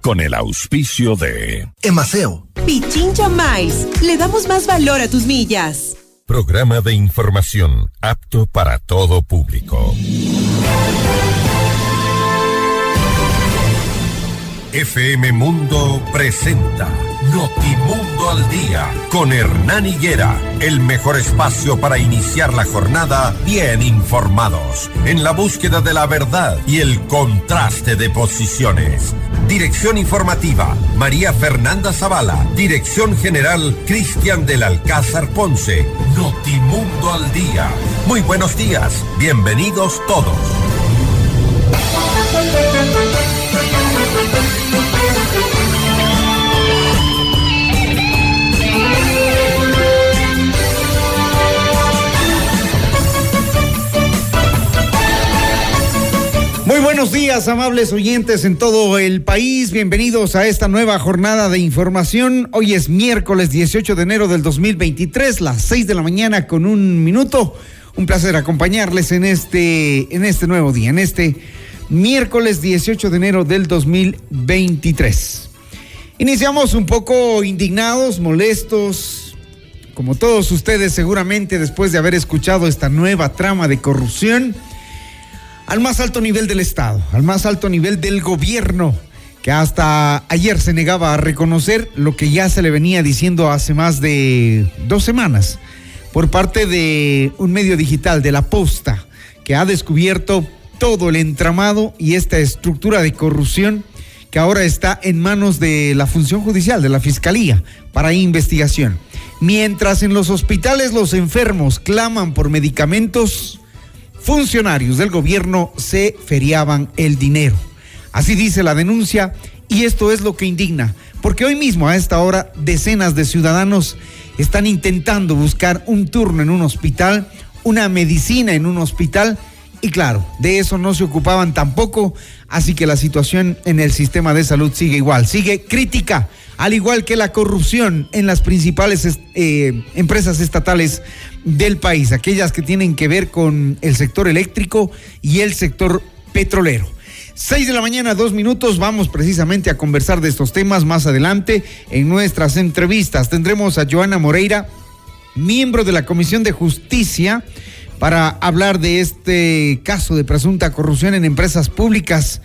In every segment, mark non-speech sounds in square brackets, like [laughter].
con el auspicio de Emaceo. Pichincha Mais. Le damos más valor a tus millas. Programa de información apto para todo público. FM Mundo presenta Notimundo al Día con Hernán Higuera, el mejor espacio para iniciar la jornada bien informados, en la búsqueda de la verdad y el contraste de posiciones. Dirección informativa, María Fernanda Zavala. Dirección general, Cristian del Alcázar Ponce. Notimundo al Día. Muy buenos días, bienvenidos todos. Buenos días, amables oyentes en todo el país. Bienvenidos a esta nueva jornada de información. Hoy es miércoles 18 de enero del 2023, las 6 de la mañana con un minuto. Un placer acompañarles en este, en este nuevo día, en este miércoles 18 de enero del 2023. Iniciamos un poco indignados, molestos, como todos ustedes seguramente después de haber escuchado esta nueva trama de corrupción al más alto nivel del Estado, al más alto nivel del gobierno, que hasta ayer se negaba a reconocer lo que ya se le venía diciendo hace más de dos semanas por parte de un medio digital, de la Posta, que ha descubierto todo el entramado y esta estructura de corrupción que ahora está en manos de la función judicial, de la Fiscalía, para investigación. Mientras en los hospitales los enfermos claman por medicamentos, funcionarios del gobierno se feriaban el dinero. Así dice la denuncia y esto es lo que indigna, porque hoy mismo a esta hora decenas de ciudadanos están intentando buscar un turno en un hospital, una medicina en un hospital y claro, de eso no se ocupaban tampoco, así que la situación en el sistema de salud sigue igual, sigue crítica, al igual que la corrupción en las principales eh, empresas estatales del país, aquellas que tienen que ver con el sector eléctrico y el sector petrolero. Seis de la mañana, dos minutos, vamos precisamente a conversar de estos temas más adelante en nuestras entrevistas. Tendremos a Joana Moreira, miembro de la Comisión de Justicia, para hablar de este caso de presunta corrupción en empresas públicas.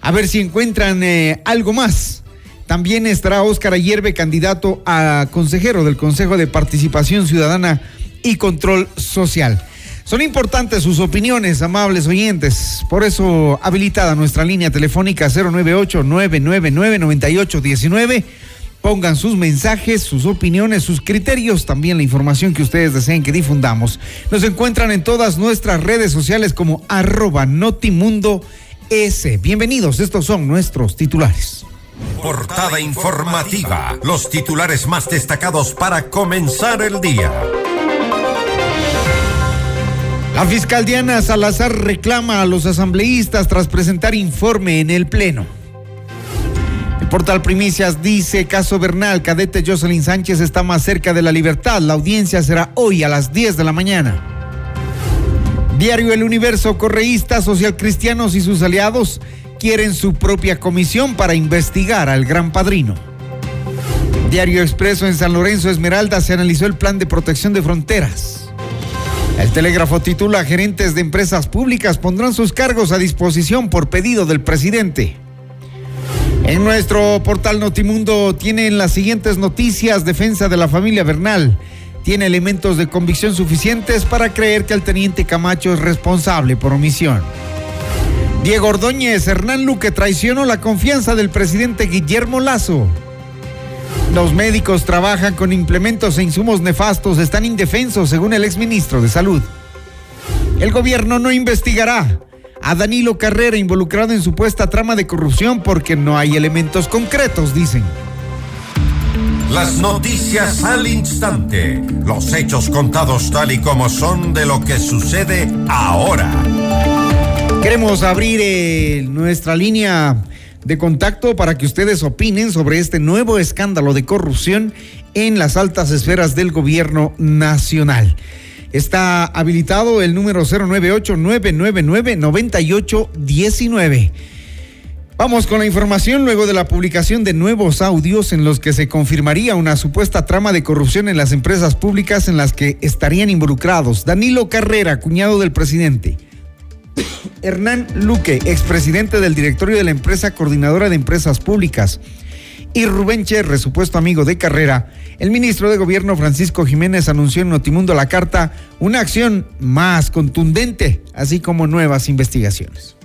A ver si encuentran eh, algo más. También estará Óscar Ayerbe, candidato a consejero del Consejo de Participación Ciudadana y Control Social. Son importantes sus opiniones, amables oyentes. Por eso, habilitada nuestra línea telefónica 098-999-9819. Pongan sus mensajes, sus opiniones, sus criterios, también la información que ustedes deseen que difundamos. Nos encuentran en todas nuestras redes sociales como arroba Notimundo S. Bienvenidos, estos son nuestros titulares. Portada informativa. Los titulares más destacados para comenzar el día. La fiscal Diana Salazar reclama a los asambleístas tras presentar informe en el Pleno. El portal Primicias dice, caso Bernal, cadete Jocelyn Sánchez está más cerca de la libertad. La audiencia será hoy a las 10 de la mañana. Diario El Universo, correístas, socialcristianos y sus aliados quieren su propia comisión para investigar al gran padrino. Diario Expreso en San Lorenzo Esmeralda se analizó el plan de protección de fronteras. El telégrafo titula Gerentes de empresas públicas pondrán sus cargos a disposición por pedido del presidente. En nuestro portal Notimundo tienen las siguientes noticias. Defensa de la familia Bernal. Tiene elementos de convicción suficientes para creer que el teniente Camacho es responsable por omisión. Diego Ordóñez, Hernán Luque traicionó la confianza del presidente Guillermo Lazo. Los médicos trabajan con implementos e insumos nefastos, están indefensos, según el exministro de Salud. El gobierno no investigará a Danilo Carrera involucrado en supuesta trama de corrupción porque no hay elementos concretos, dicen. Las noticias al instante, los hechos contados tal y como son de lo que sucede ahora. Queremos abrir eh, nuestra línea de contacto para que ustedes opinen sobre este nuevo escándalo de corrupción en las altas esferas del gobierno nacional. Está habilitado el número 098-999-9819. Vamos con la información luego de la publicación de nuevos audios en los que se confirmaría una supuesta trama de corrupción en las empresas públicas en las que estarían involucrados Danilo Carrera, cuñado del presidente, [coughs] Hernán Luque, expresidente del directorio de la empresa coordinadora de empresas públicas, y Rubén Cherre, supuesto amigo de Carrera, el ministro de Gobierno Francisco Jiménez anunció en Notimundo la carta una acción más contundente, así como nuevas investigaciones.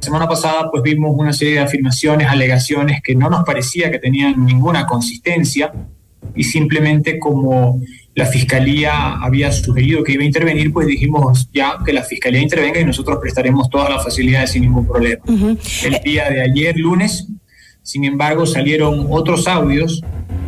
Semana pasada pues vimos una serie de afirmaciones, alegaciones que no nos parecía que tenían ninguna consistencia y simplemente como la fiscalía había sugerido que iba a intervenir, pues dijimos ya que la fiscalía intervenga y nosotros prestaremos todas las facilidades sin ningún problema. El día de ayer, lunes, sin embargo, salieron otros audios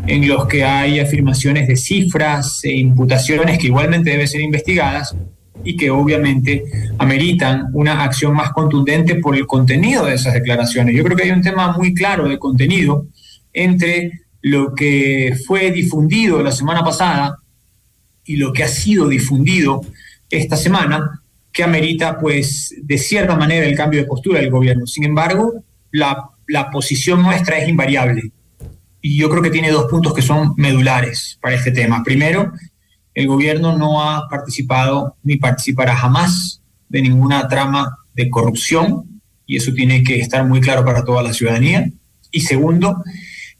en los que hay afirmaciones de cifras e imputaciones que igualmente deben ser investigadas y que obviamente ameritan una acción más contundente por el contenido de esas declaraciones. Yo creo que hay un tema muy claro de contenido entre lo que fue difundido la semana pasada y lo que ha sido difundido esta semana, que amerita, pues, de cierta manera el cambio de postura del gobierno. Sin embargo, la, la posición nuestra es invariable. Y yo creo que tiene dos puntos que son medulares para este tema. Primero, el gobierno no ha participado ni participará jamás de ninguna trama de corrupción y eso tiene que estar muy claro para toda la ciudadanía. Y segundo,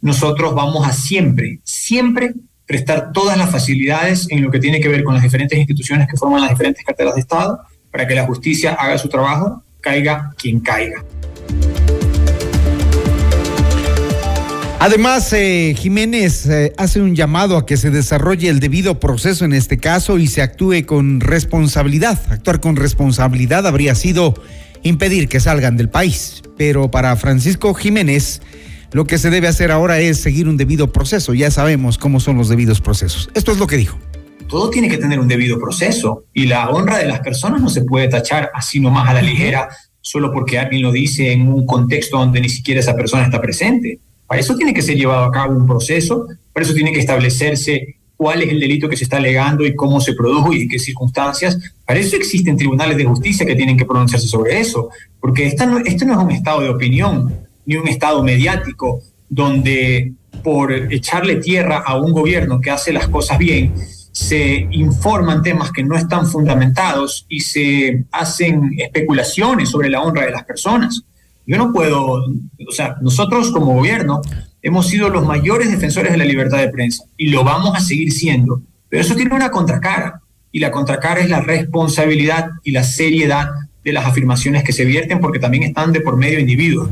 nosotros vamos a siempre, siempre prestar todas las facilidades en lo que tiene que ver con las diferentes instituciones que forman las diferentes carteras de Estado para que la justicia haga su trabajo, caiga quien caiga. Además, eh, Jiménez eh, hace un llamado a que se desarrolle el debido proceso en este caso y se actúe con responsabilidad. Actuar con responsabilidad habría sido impedir que salgan del país. Pero para Francisco Jiménez, lo que se debe hacer ahora es seguir un debido proceso. Ya sabemos cómo son los debidos procesos. Esto es lo que dijo. Todo tiene que tener un debido proceso y la honra de las personas no se puede tachar así nomás a la ligera solo porque alguien lo dice en un contexto donde ni siquiera esa persona está presente para eso tiene que ser llevado a cabo un proceso, para eso tiene que establecerse cuál es el delito que se está alegando y cómo se produjo y en qué circunstancias. Para eso existen tribunales de justicia que tienen que pronunciarse sobre eso, porque esta no, esto no es un estado de opinión ni un estado mediático donde por echarle tierra a un gobierno que hace las cosas bien, se informan temas que no están fundamentados y se hacen especulaciones sobre la honra de las personas. Yo no puedo, o sea, nosotros como gobierno hemos sido los mayores defensores de la libertad de prensa y lo vamos a seguir siendo, pero eso tiene una contracara y la contracara es la responsabilidad y la seriedad de las afirmaciones que se vierten porque también están de por medio individuos.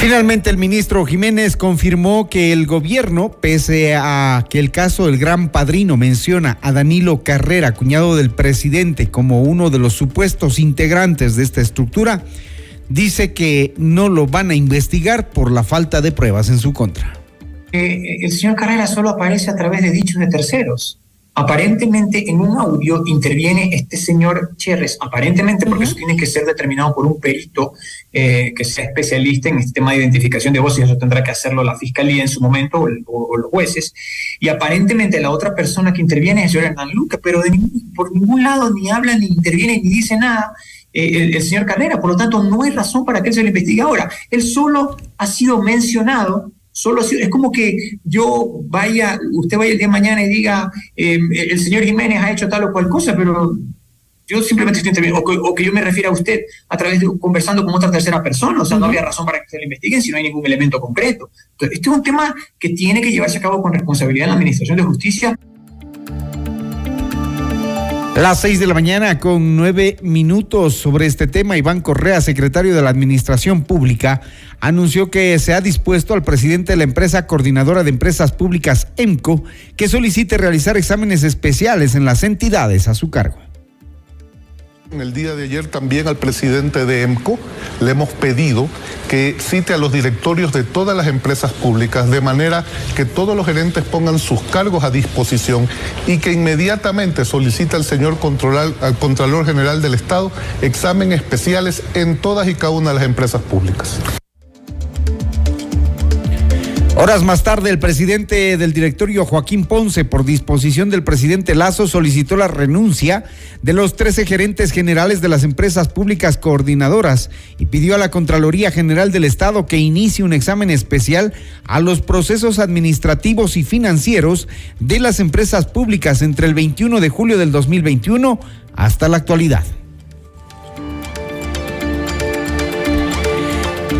Finalmente, el ministro Jiménez confirmó que el gobierno, pese a que el caso del gran padrino menciona a Danilo Carrera, cuñado del presidente, como uno de los supuestos integrantes de esta estructura, dice que no lo van a investigar por la falta de pruebas en su contra. Eh, el señor Carrera solo aparece a través de dichos de terceros. Aparentemente en un audio interviene este señor Cherres, aparentemente porque eso tiene que ser determinado por un perito eh, que sea especialista en este tema de identificación de voces, y eso tendrá que hacerlo la fiscalía en su momento o, los jueces. Y aparentemente la otra persona que interviene es el señor Hernán Luca, pero de por ningún lado ni habla, ni interviene, ni dice nada. Eh, el, el, señor Carrera, por lo tanto no hay razón para que él se lo investigue ahora. Él solo ha sido mencionado Solo es como que yo vaya, usted vaya el día de mañana y diga, em, el señor Jiménez ha hecho tal o cual cosa, pero yo simplemente estoy interviniendo, o que, yo me refiera a usted a través de conversando con otra tercera persona, o sea, no había razón para que se lo investiguen si no hay ningún elemento concreto. Entonces, este es un tema que tiene que llevarse a cabo con responsabilidad en la Administración de Justicia. Las seis de la mañana con nueve minutos sobre este tema, Iván Correa, secretario de la Administración Pública, anunció que se ha dispuesto al presidente de la empresa coordinadora de empresas públicas, EMCO, que solicite realizar exámenes especiales en las entidades a su cargo. En el día de ayer también al presidente de EMCO le hemos pedido que cite a los directorios de todas las empresas públicas de manera que todos los gerentes pongan sus cargos a disposición y que inmediatamente solicite al señor al Contralor General del Estado exámenes especiales en todas y cada una de las empresas públicas. Horas más tarde, el presidente del directorio Joaquín Ponce, por disposición del presidente Lazo, solicitó la renuncia de los 13 gerentes generales de las empresas públicas coordinadoras y pidió a la Contraloría General del Estado que inicie un examen especial a los procesos administrativos y financieros de las empresas públicas entre el 21 de julio del 2021 hasta la actualidad.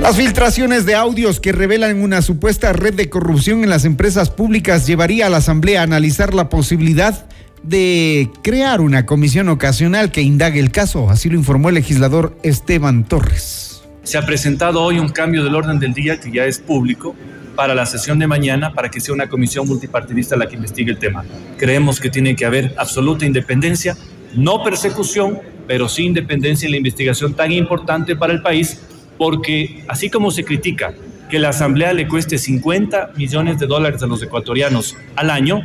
Las filtraciones de audios que revelan una supuesta red de corrupción en las empresas públicas llevaría a la Asamblea a analizar la posibilidad de crear una comisión ocasional que indague el caso, así lo informó el legislador Esteban Torres. Se ha presentado hoy un cambio del orden del día que ya es público para la sesión de mañana para que sea una comisión multipartidista la que investigue el tema. Creemos que tiene que haber absoluta independencia, no persecución, pero sí independencia en la investigación tan importante para el país porque así como se critica que la Asamblea le cueste 50 millones de dólares a los ecuatorianos al año,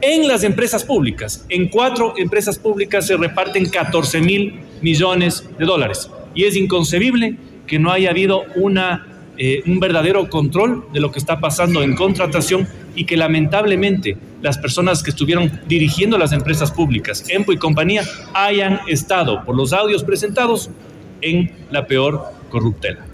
en las empresas públicas, en cuatro empresas públicas se reparten 14 mil millones de dólares. Y es inconcebible que no haya habido una, eh, un verdadero control de lo que está pasando en contratación y que lamentablemente las personas que estuvieron dirigiendo las empresas públicas, EMPO y compañía, hayan estado, por los audios presentados, en la peor corruptela.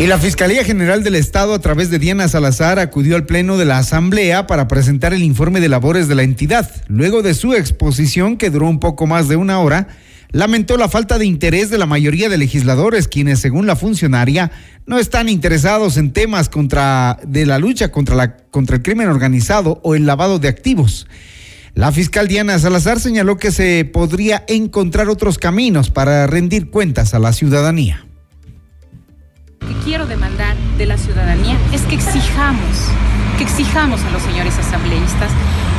Y la Fiscalía General del Estado, a través de Diana Salazar, acudió al Pleno de la Asamblea para presentar el informe de labores de la entidad. Luego de su exposición, que duró un poco más de una hora, lamentó la falta de interés de la mayoría de legisladores, quienes, según la funcionaria, no están interesados en temas contra, de la lucha contra, la, contra el crimen organizado o el lavado de activos. La fiscal Diana Salazar señaló que se podría encontrar otros caminos para rendir cuentas a la ciudadanía. Lo que quiero demandar de la ciudadanía es que exijamos, que exijamos a los señores asambleístas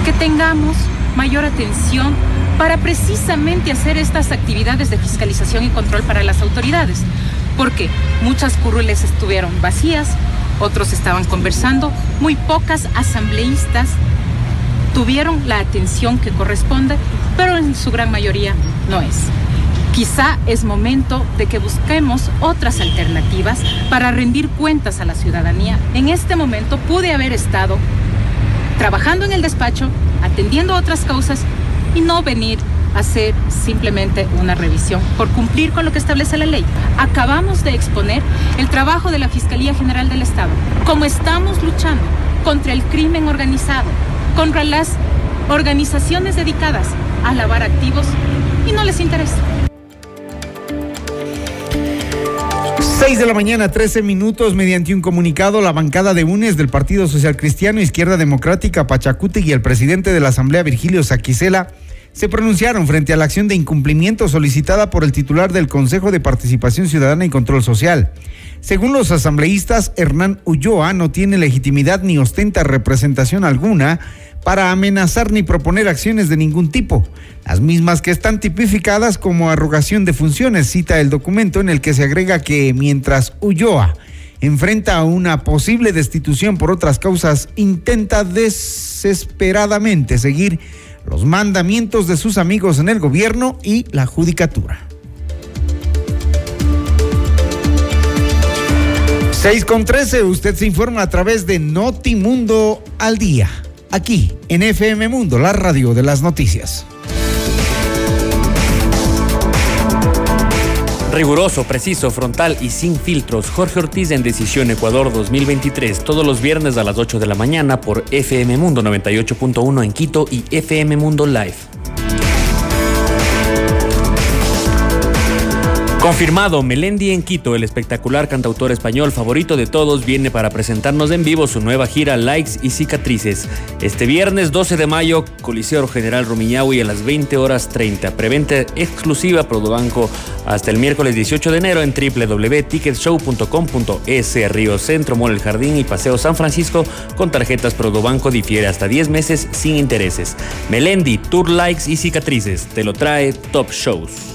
que tengamos mayor atención para precisamente hacer estas actividades de fiscalización y control para las autoridades, porque muchas curules estuvieron vacías, otros estaban conversando, muy pocas asambleístas tuvieron la atención que corresponde, pero en su gran mayoría no es. Quizá es momento de que busquemos otras alternativas para rendir cuentas a la ciudadanía. En este momento pude haber estado trabajando en el despacho, atendiendo otras causas y no venir a hacer simplemente una revisión por cumplir con lo que establece la ley. Acabamos de exponer el trabajo de la Fiscalía General del Estado, como estamos luchando contra el crimen organizado, contra las organizaciones dedicadas a lavar activos y no les interesa. 6 de la mañana, 13 minutos, mediante un comunicado, la bancada de UNES del Partido Social Cristiano Izquierda Democrática Pachacute y el presidente de la Asamblea, Virgilio Saquicela, se pronunciaron frente a la acción de incumplimiento solicitada por el titular del Consejo de Participación Ciudadana y Control Social. Según los asambleístas, Hernán Ulloa no tiene legitimidad ni ostenta representación alguna para amenazar ni proponer acciones de ningún tipo, las mismas que están tipificadas como arrogación de funciones, cita el documento en el que se agrega que mientras Ulloa enfrenta a una posible destitución por otras causas, intenta desesperadamente seguir los mandamientos de sus amigos en el gobierno y la judicatura. 6 con 13, usted se informa a través de Notimundo al día aquí en FM Mundo, la radio de las noticias. Riguroso, preciso, frontal y sin filtros. Jorge Ortiz en Decisión Ecuador 2023, todos los viernes a las 8 de la mañana por FM Mundo 98.1 en Quito y FM Mundo Live. Confirmado, Melendi en Quito, el espectacular cantautor español favorito de todos, viene para presentarnos en vivo su nueva gira Likes y Cicatrices. Este viernes 12 de mayo, Coliseo General Rumiñahui a las 20 horas 30. Preventa exclusiva Banco hasta el miércoles 18 de enero en www.ticketshow.com.es. Río Centro, Mall Jardín y Paseo San Francisco con tarjetas Banco difiere hasta 10 meses sin intereses. Melendi, Tour Likes y Cicatrices. Te lo trae Top Shows.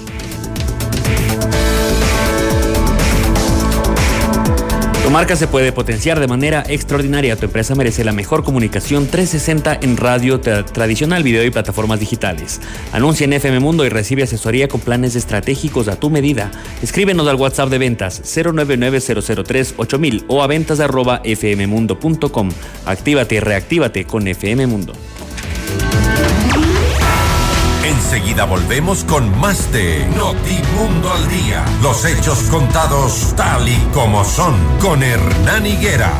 Marca se puede potenciar de manera extraordinaria. Tu empresa merece la mejor comunicación 360 en radio tradicional, video y plataformas digitales. Anuncia en FM Mundo y recibe asesoría con planes estratégicos a tu medida. Escríbenos al WhatsApp de ventas 099-003-8000 o a ventas arroba fmmundo.com. Actívate y reactívate con FM Mundo. Enseguida volvemos con más de Notimundo al Día. Los hechos contados tal y como son con Hernán Higuera.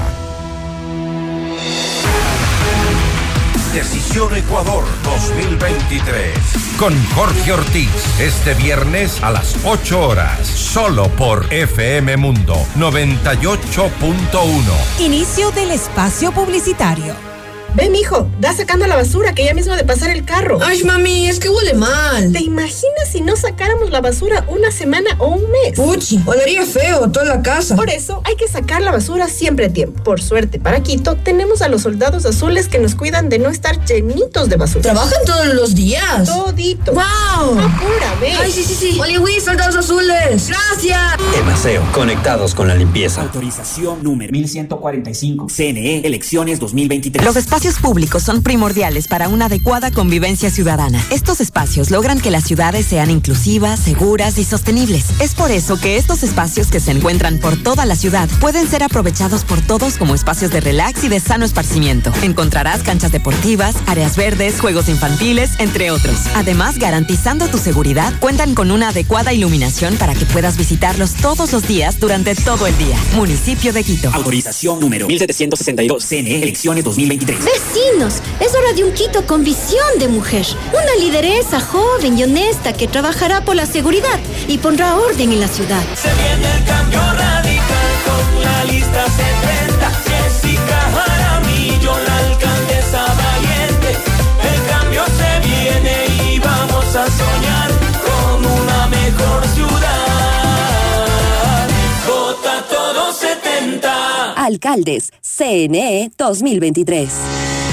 Decisión Ecuador 2023. Con Jorge Ortiz. Este viernes a las 8 horas. Solo por FM Mundo 98.1. Inicio del espacio publicitario. Ve, mijo, da sacando la basura que ya mismo de pasar el carro. Ay, mami, es que huele mal. ¿Te imaginas si no sacáramos la basura una semana o un mes? Puchi, olería feo toda la casa. Por eso hay que sacar la basura siempre a tiempo. Por suerte, para Quito tenemos a los soldados azules que nos cuidan de no estar llenitos de basura. ¿Trabajan todos los días? Todito. ¡Wow! Apúrame. Ay, sí, sí, sí. Oli, soldados azules. Gracias. Emaseo, conectados con la limpieza. Autorización número 1145. CNE, elecciones 2023. Los espacios espacios públicos son primordiales para una adecuada convivencia ciudadana. Estos espacios logran que las ciudades sean inclusivas, seguras y sostenibles. Es por eso que estos espacios que se encuentran por toda la ciudad pueden ser aprovechados por todos como espacios de relax y de sano esparcimiento. Encontrarás canchas deportivas, áreas verdes, juegos infantiles, entre otros. Además, garantizando tu seguridad, cuentan con una adecuada iluminación para que puedas visitarlos todos los días durante todo el día. Municipio de Quito. Autorización número 1762. CNE Elecciones 2023. Vecinos, es hora de un Quito con visión de mujer. Una lideresa joven y honesta que trabajará por la seguridad y pondrá orden en la ciudad. Se viene el cambio radical con la lista 70. Jessica Jaramillo, la alcaldesa valiente. El cambio se viene y vamos a soñar con una Alcaldes, CNE 2023.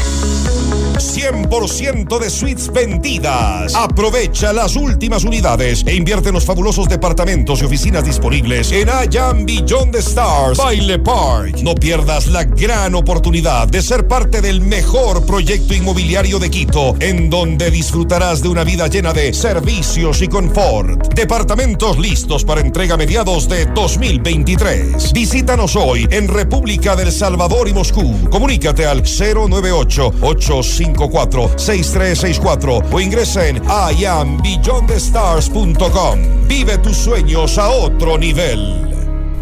100% de suites vendidas. Aprovecha las últimas unidades e invierte en los fabulosos departamentos y oficinas disponibles en Ayan Beyond the Stars, Baile Park. No pierdas la gran oportunidad de ser parte del mejor proyecto inmobiliario de Quito, en donde disfrutarás de una vida llena de servicios y confort. Departamentos listos para entrega a mediados de 2023. Visítanos hoy en República del Salvador y Moscú. Comunícate al 098 85 6364 o ingresa en iambeyondthestars.com. Vive tus sueños a otro nivel.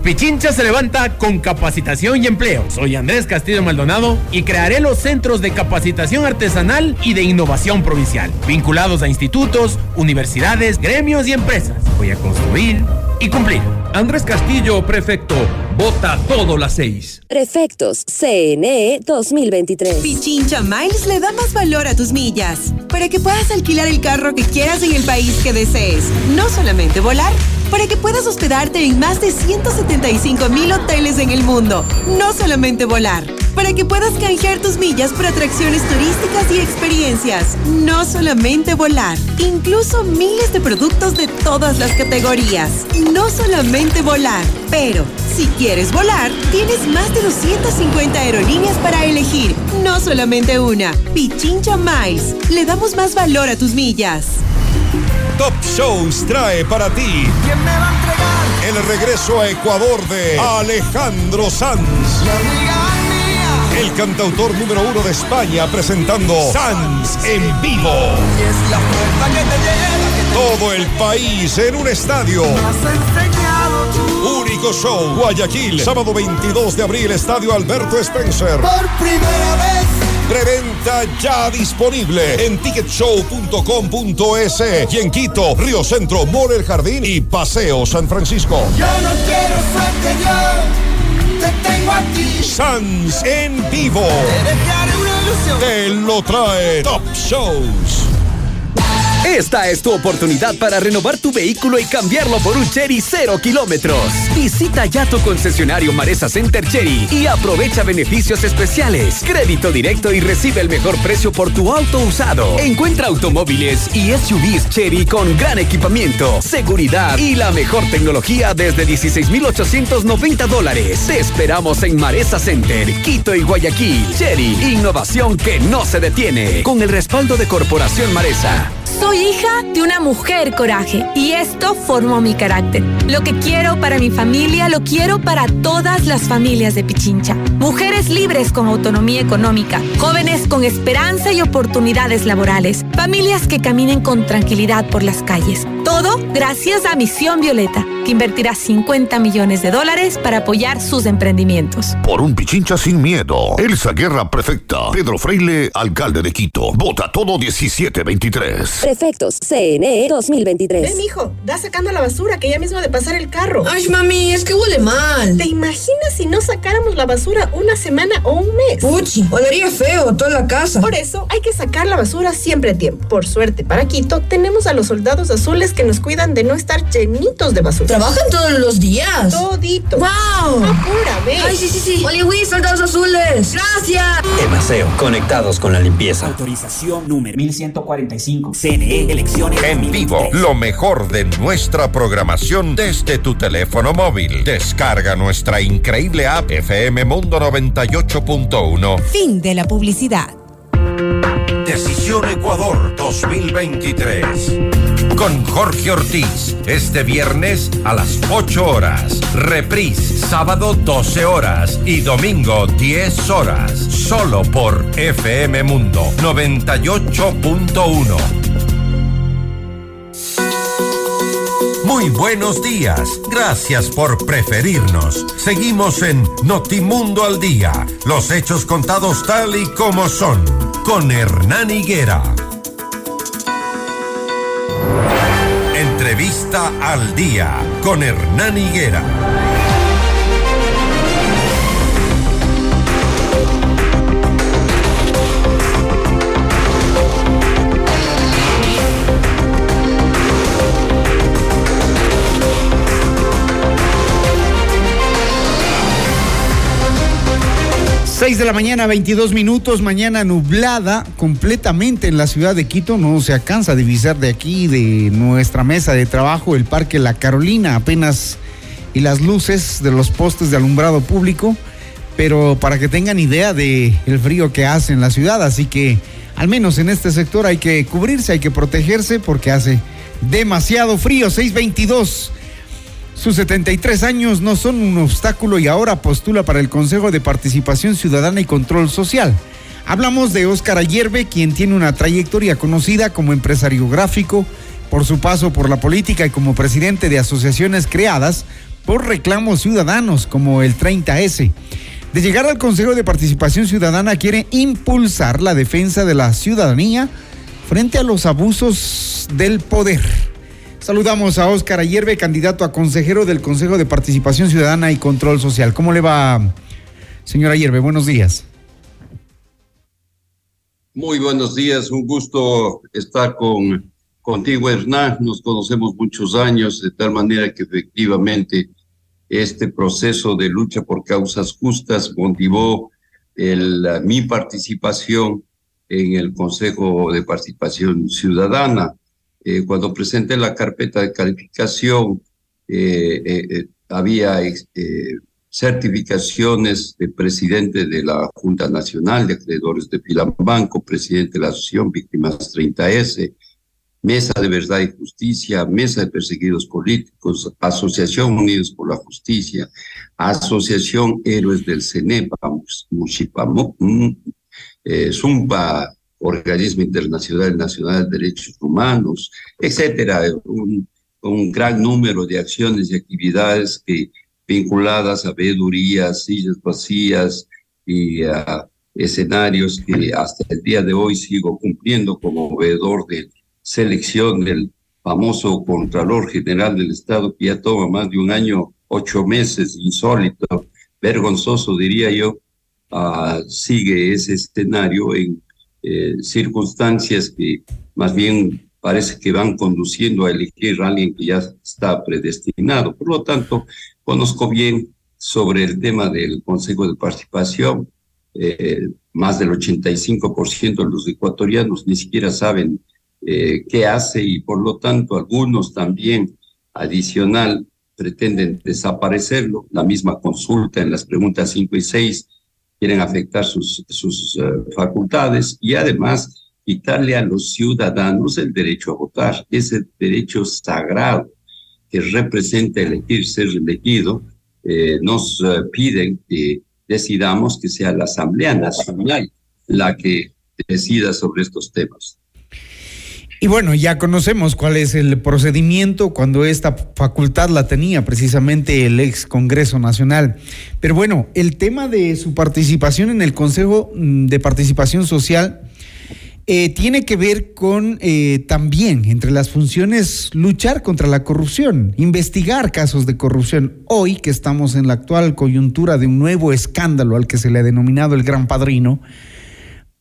Pichincha se levanta con capacitación y empleo. Soy Andrés Castillo Maldonado y crearé los centros de capacitación artesanal y de innovación provincial, vinculados a institutos, universidades, gremios y empresas. Voy a construir y cumplir. Andrés Castillo, prefecto. Vota todo las seis. Prefectos CNE 2023. Pichincha Miles le da más valor a tus millas para que puedas alquilar el carro que quieras en el país que desees. No solamente volar, para que puedas hospedarte en más de 175 mil hoteles en el mundo. No solamente volar para que puedas canjear tus millas por atracciones turísticas y experiencias. No solamente volar, incluso miles de productos de todas las categorías. No solamente volar, pero si quieres volar, tienes más de 250 aerolíneas para elegir. No solamente una. Pichincha Miles. Le damos más valor a tus millas. Top Shows trae para ti. ¿Quién me va a entregar? El regreso a Ecuador de Alejandro Sanz el cantautor número uno de España presentando Sans en vivo. Todo el país en un estadio. Único show, Guayaquil, sábado 22 de abril, Estadio Alberto Spencer. Por primera vez. Preventa ya disponible en ticketshow.com.es y en Quito, Río Centro, Mall El Jardín y Paseo San Francisco. Yo no quiero suerte yo te tengo aquí. Sans en vivo. Te lo trae Top Shows. Esta es tu oportunidad para renovar tu vehículo y cambiarlo por un Cherry cero kilómetros. Visita ya tu concesionario Maresa Center Cherry y aprovecha beneficios especiales, crédito directo y recibe el mejor precio por tu auto usado. Encuentra automóviles y SUVs Cherry con gran equipamiento, seguridad y la mejor tecnología desde 16,890 dólares. Te esperamos en Maresa Center, Quito y Guayaquil. Cherry, innovación que no se detiene. Con el respaldo de Corporación Maresa. Hija de una mujer coraje y esto formó mi carácter. Lo que quiero para mi familia lo quiero para todas las familias de Pichincha. Mujeres libres con autonomía económica, jóvenes con esperanza y oportunidades laborales, familias que caminen con tranquilidad por las calles. Todo gracias a Misión Violeta, que invertirá 50 millones de dólares para apoyar sus emprendimientos. Por un Pichincha sin miedo. Elsa Guerra Prefecta. Pedro Freile, alcalde de Quito. Vota todo 1723. Prefectos CNE 2023. Ven, hijo, da sacando la basura que ya mismo ha de pasar el carro. Ay, mami, es que huele mal. ¿Te imaginas si no sacáramos la basura una semana o un mes? Puchi, olería feo toda la casa. Por eso hay que sacar la basura siempre a tiempo. Por suerte, para Quito tenemos a los soldados azules que nos cuidan de no estar llenitos de basura. ¿Trabajan todos los días? Todito. ¡Wow! Apúrame. Ay, sí, sí, sí. Luis, soldados azules. Gracias. Emaseo, conectados con la limpieza. Autorización número 1145. CNE, elecciones. En vivo, lo mejor de nuestra programación desde tu teléfono móvil. Descarga nuestra increíble app FM Mundo 98.1. Fin de la publicidad. Decisión Ecuador 2023. Con Jorge Ortiz, este viernes a las 8 horas. Reprise, sábado 12 horas y domingo 10 horas. Solo por FM Mundo 98.1. Muy buenos días. Gracias por preferirnos. Seguimos en Notimundo al Día. Los hechos contados tal y como son. Con Hernán Higuera. Entrevista al Día. Con Hernán Higuera. Seis de la mañana, 22 minutos, mañana nublada completamente en la ciudad de Quito. No se alcanza a divisar de aquí, de nuestra mesa de trabajo, el Parque La Carolina, apenas y las luces de los postes de alumbrado público, pero para que tengan idea de el frío que hace en la ciudad, así que al menos en este sector hay que cubrirse, hay que protegerse porque hace demasiado frío. 622. Sus 73 años no son un obstáculo y ahora postula para el Consejo de Participación Ciudadana y Control Social. Hablamos de Óscar Ayerbe, quien tiene una trayectoria conocida como empresario gráfico, por su paso por la política y como presidente de asociaciones creadas por reclamos ciudadanos como el 30S. De llegar al Consejo de Participación Ciudadana quiere impulsar la defensa de la ciudadanía frente a los abusos del poder. Saludamos a Óscar Ayerbe, candidato a consejero del Consejo de Participación Ciudadana y Control Social. ¿Cómo le va, señor Ayerbe? Buenos días. Muy buenos días, un gusto estar con contigo, Hernán. Nos conocemos muchos años, de tal manera que efectivamente este proceso de lucha por causas justas motivó mi participación en el Consejo de Participación Ciudadana. Eh, cuando presenté la carpeta de calificación, eh, eh, había certificaciones de presidente de la Junta Nacional de Acreedores de Filambanco, presidente de la Asociación Víctimas 30S, Mesa de Verdad y Justicia, Mesa de Perseguidos Políticos, Asociación Unidos por la Justicia, Asociación Héroes del CENEPA, Mushipamo, eh, Zumba, Organismo Internacional Nacional de Derechos Humanos, etcétera, un, un gran número de acciones y actividades que vinculadas a veedurías, sillas vacías y a escenarios que hasta el día de hoy sigo cumpliendo como veedor de selección del famoso Contralor General del Estado que ya toma más de un año, ocho meses, insólito, vergonzoso diría yo, uh, sigue ese escenario en eh, circunstancias que más bien parece que van conduciendo a elegir a alguien que ya está predestinado. Por lo tanto, conozco bien sobre el tema del Consejo de Participación. Eh, más del 85% de los ecuatorianos ni siquiera saben eh, qué hace y por lo tanto algunos también adicional pretenden desaparecerlo. La misma consulta en las preguntas 5 y 6 quieren afectar sus, sus eh, facultades y además quitarle a los ciudadanos el derecho a votar, ese derecho sagrado que representa elegir, ser elegido, eh, nos eh, piden que decidamos que sea la Asamblea Nacional la que decida sobre estos temas. Y bueno, ya conocemos cuál es el procedimiento cuando esta facultad la tenía precisamente el ex Congreso Nacional. Pero bueno, el tema de su participación en el Consejo mm, de Participación Social eh, tiene que ver con eh, también, entre las funciones, luchar contra la corrupción, investigar casos de corrupción. Hoy que estamos en la actual coyuntura de un nuevo escándalo al que se le ha denominado el Gran Padrino,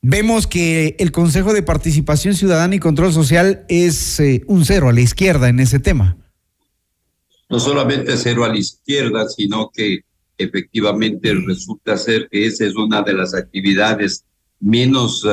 vemos que el Consejo de Participación Ciudadana y Control Social es eh, un cero a la izquierda en ese tema. No solamente cero a la izquierda, sino que efectivamente resulta ser que esa es una de las actividades menos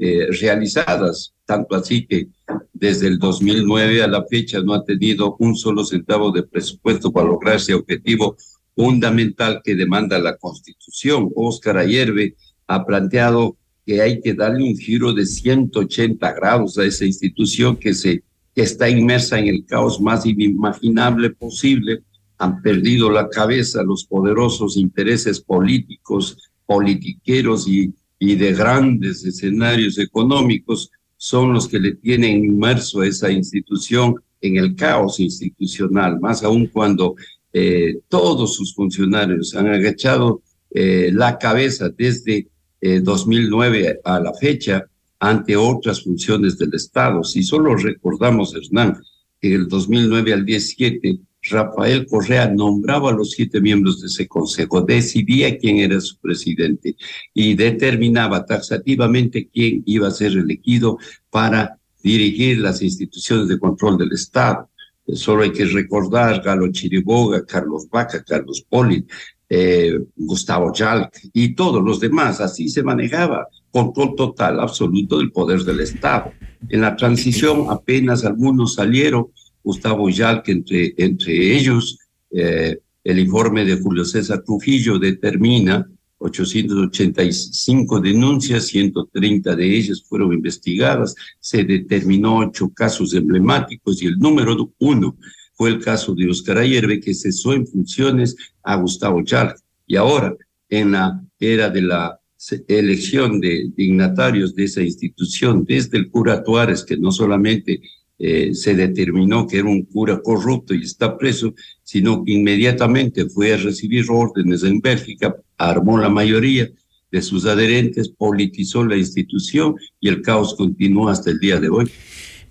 eh, realizadas, tanto así que desde el 2009 a la fecha no ha tenido un solo centavo de presupuesto para lograr ese objetivo fundamental que demanda la Constitución. Óscar Ayerbe ha planteado que hay que darle un giro de 180 grados a esa institución que, se, que está inmersa en el caos más inimaginable posible. Han perdido la cabeza los poderosos intereses políticos, politiqueros y y de grandes escenarios económicos son los que le tienen inmerso a esa institución en el caos institucional, más aún cuando eh, todos sus funcionarios han agachado eh, la cabeza desde 2009 eh, a la fecha ante otras funciones del Estado. Si solo recordamos, Hernán, que el 2009 al 17 Rafael Correa nombraba a los siete miembros de ese consejo, decidía quién era su presidente y determinaba taxativamente quién iba a ser elegido para dirigir las instituciones de control del Estado. Solo hay que recordar Galo Chiriboga, Carlos Vaca, Carlos Poli, eh, Gustavo Jalk y todos los demás. Así se manejaba control total, absoluto del poder del Estado. En la transición apenas algunos salieron Gustavo Yalc, entre, entre ellos, eh, el informe de Julio César Trujillo determina 885 denuncias, 130 de ellas fueron investigadas, se determinó ocho casos emblemáticos y el número uno fue el caso de Oscar Ayerbe, que cesó en funciones a Gustavo Yalc. Y ahora, en la era de la elección de dignatarios de esa institución, desde el cura Tuárez, que no solamente eh, se determinó que era un cura corrupto y está preso, sino que inmediatamente fue a recibir órdenes en Bélgica, armó la mayoría de sus adherentes, politizó la institución y el caos continuó hasta el día de hoy.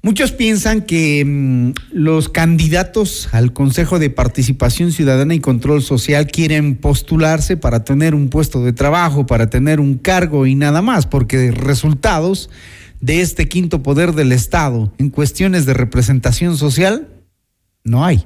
Muchos piensan que mm, los candidatos al Consejo de Participación Ciudadana y Control Social quieren postularse para tener un puesto de trabajo, para tener un cargo y nada más, porque resultados de este quinto poder del Estado en cuestiones de representación social no hay.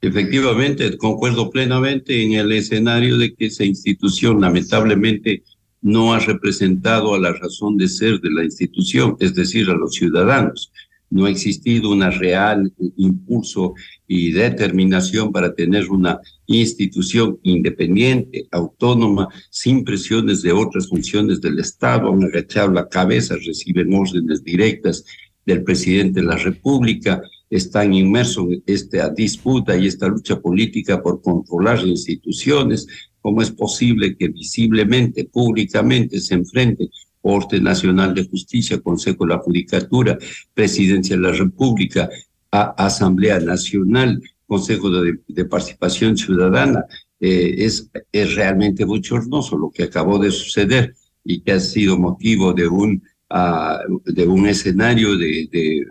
Efectivamente, concuerdo plenamente en el escenario de que esa institución lamentablemente no ha representado a la razón de ser de la institución, es decir, a los ciudadanos. No ha existido un real impulso y determinación para tener una institución independiente, autónoma, sin presiones de otras funciones del Estado, han agachado la cabeza, reciben órdenes directas del presidente de la República, están inmersos en esta disputa y esta lucha política por controlar las instituciones. ¿Cómo es posible que visiblemente, públicamente se enfrenten Corte Nacional de Justicia, Consejo de la Judicatura, Presidencia de la República, Asamblea Nacional, Consejo de, Participación Ciudadana. Eh, es, es realmente bochornoso lo que acabó de suceder y que ha sido motivo de un, ah, de un escenario de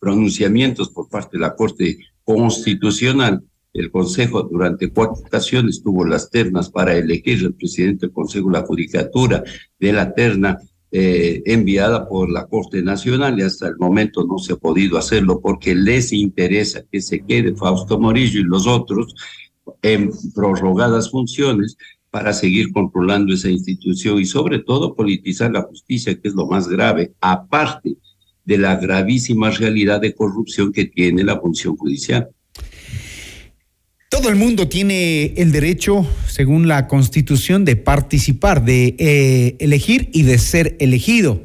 pronunciamientos por parte de la Corte Constitucional. El Consejo durante cuatro ocasiones tuvo las ternas para elegir el presidente del Consejo la Judicatura de la terna eh, enviada por la Corte Nacional y hasta el momento no se ha podido hacerlo porque les interesa que se quede Fausto Morillo y los otros en prorrogadas funciones para seguir controlando esa institución y sobre todo politizar la justicia, que es lo más grave, aparte de la gravísima realidad de corrupción que tiene la función judicial. Todo el mundo tiene el derecho, según la Constitución, de participar, de eh, elegir y de ser elegido.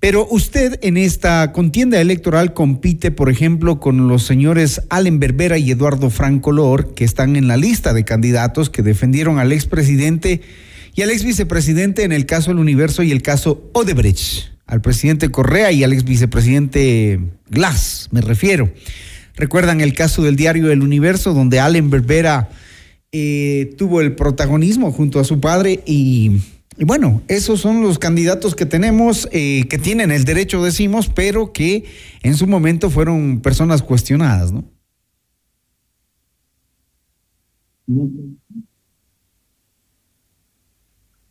Pero usted en esta contienda electoral compite, por ejemplo, con los señores Allen Berbera y Eduardo Francolor, que están en la lista de candidatos que defendieron al expresidente y al ex vicepresidente en el caso del Universo y el caso Odebrecht, al presidente Correa y al ex vicepresidente Glass, me refiero. Recuerdan el caso del diario El Universo, donde Allen Berbera eh, tuvo el protagonismo junto a su padre y, bueno, esos son los candidatos que tenemos, eh, que tienen el derecho, decimos, pero que en su momento fueron personas cuestionadas, ¿no?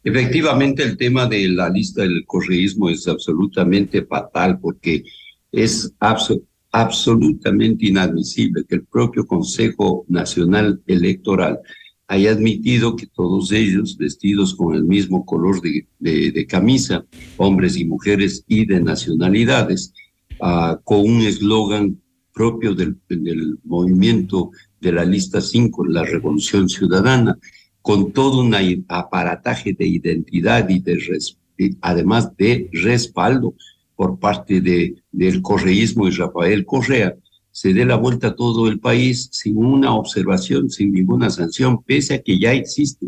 Efectivamente, el tema de la lista del correísmo es absolutamente fatal porque es abs absolutamente inadmisible que el propio Consejo Nacional Electoral haya admitido que todos ellos, vestidos con el mismo color de, de, de camisa, hombres y mujeres y de nacionalidades, uh, con un eslogan propio del, del, movimiento de la lista 5, la Revolución Ciudadana, con todo un aparataje de identidad y de además de respaldo por parte de, del correísmo y Rafael Correa, se dé la vuelta a todo el país sin una observación, sin ninguna sanción, pese a que ya existe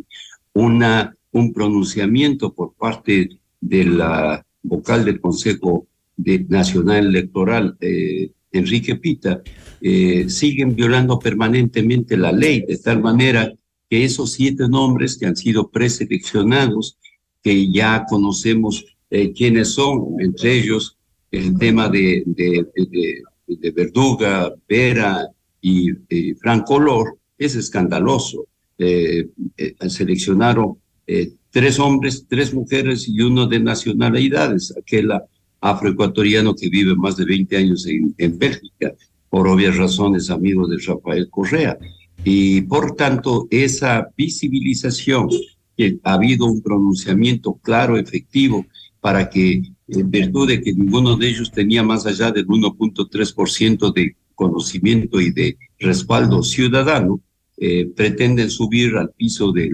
una, un pronunciamiento por parte de la vocal del Consejo Nacional Electoral, eh, Enrique Pita, eh, siguen violando permanentemente la ley, de tal manera que esos siete nombres que han sido preseleccionados, que ya conocemos eh, son, entre ellos el tema de, de, de, de Verduga, Vera y, y Franco Lor, es escandaloso. Eh, eh, seleccionaron eh, tres hombres, tres mujeres y uno de nacionalidades, aquel afroecuatoriano que vive más de 20 años en, en Bélgica, por obvias razones amigo de Rafael Correa. Y por tanto, esa visibilización, que ha habido un pronunciamiento claro, efectivo, para que, en virtud de que ninguno de ellos tenía más allá del 1.3% de conocimiento y de respaldo ciudadano, eh, pretenden subir al piso de,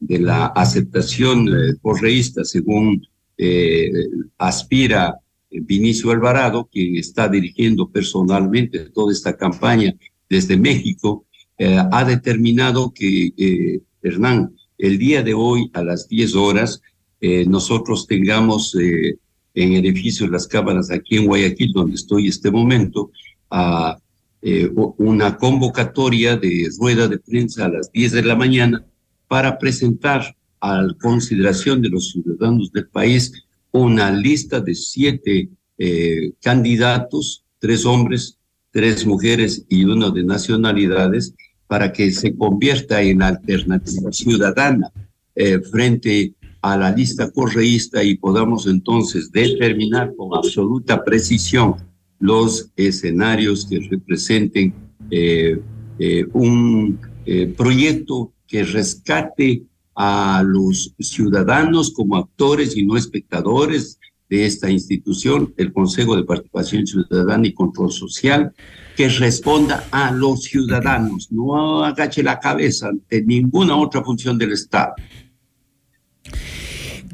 de la aceptación eh, correísta, según eh, aspira Vinicio Alvarado, quien está dirigiendo personalmente toda esta campaña desde México, eh, ha determinado que, eh, Hernán, el día de hoy a las 10 horas, eh, nosotros tengamos eh, en el edificio de las cámaras aquí en Guayaquil, donde estoy este momento, a, eh, una convocatoria de rueda de prensa a las 10 de la mañana para presentar a la consideración de los ciudadanos del país una lista de siete eh, candidatos, tres hombres, tres mujeres y uno de nacionalidades, para que se convierta en alternativa ciudadana eh, frente a la lista correísta y podamos entonces determinar con absoluta precisión los escenarios que representen eh, eh, un eh, proyecto que rescate a los ciudadanos como actores y no espectadores de esta institución, el Consejo de Participación Ciudadana y Control Social, que responda a los ciudadanos, no agache la cabeza ante ninguna otra función del Estado.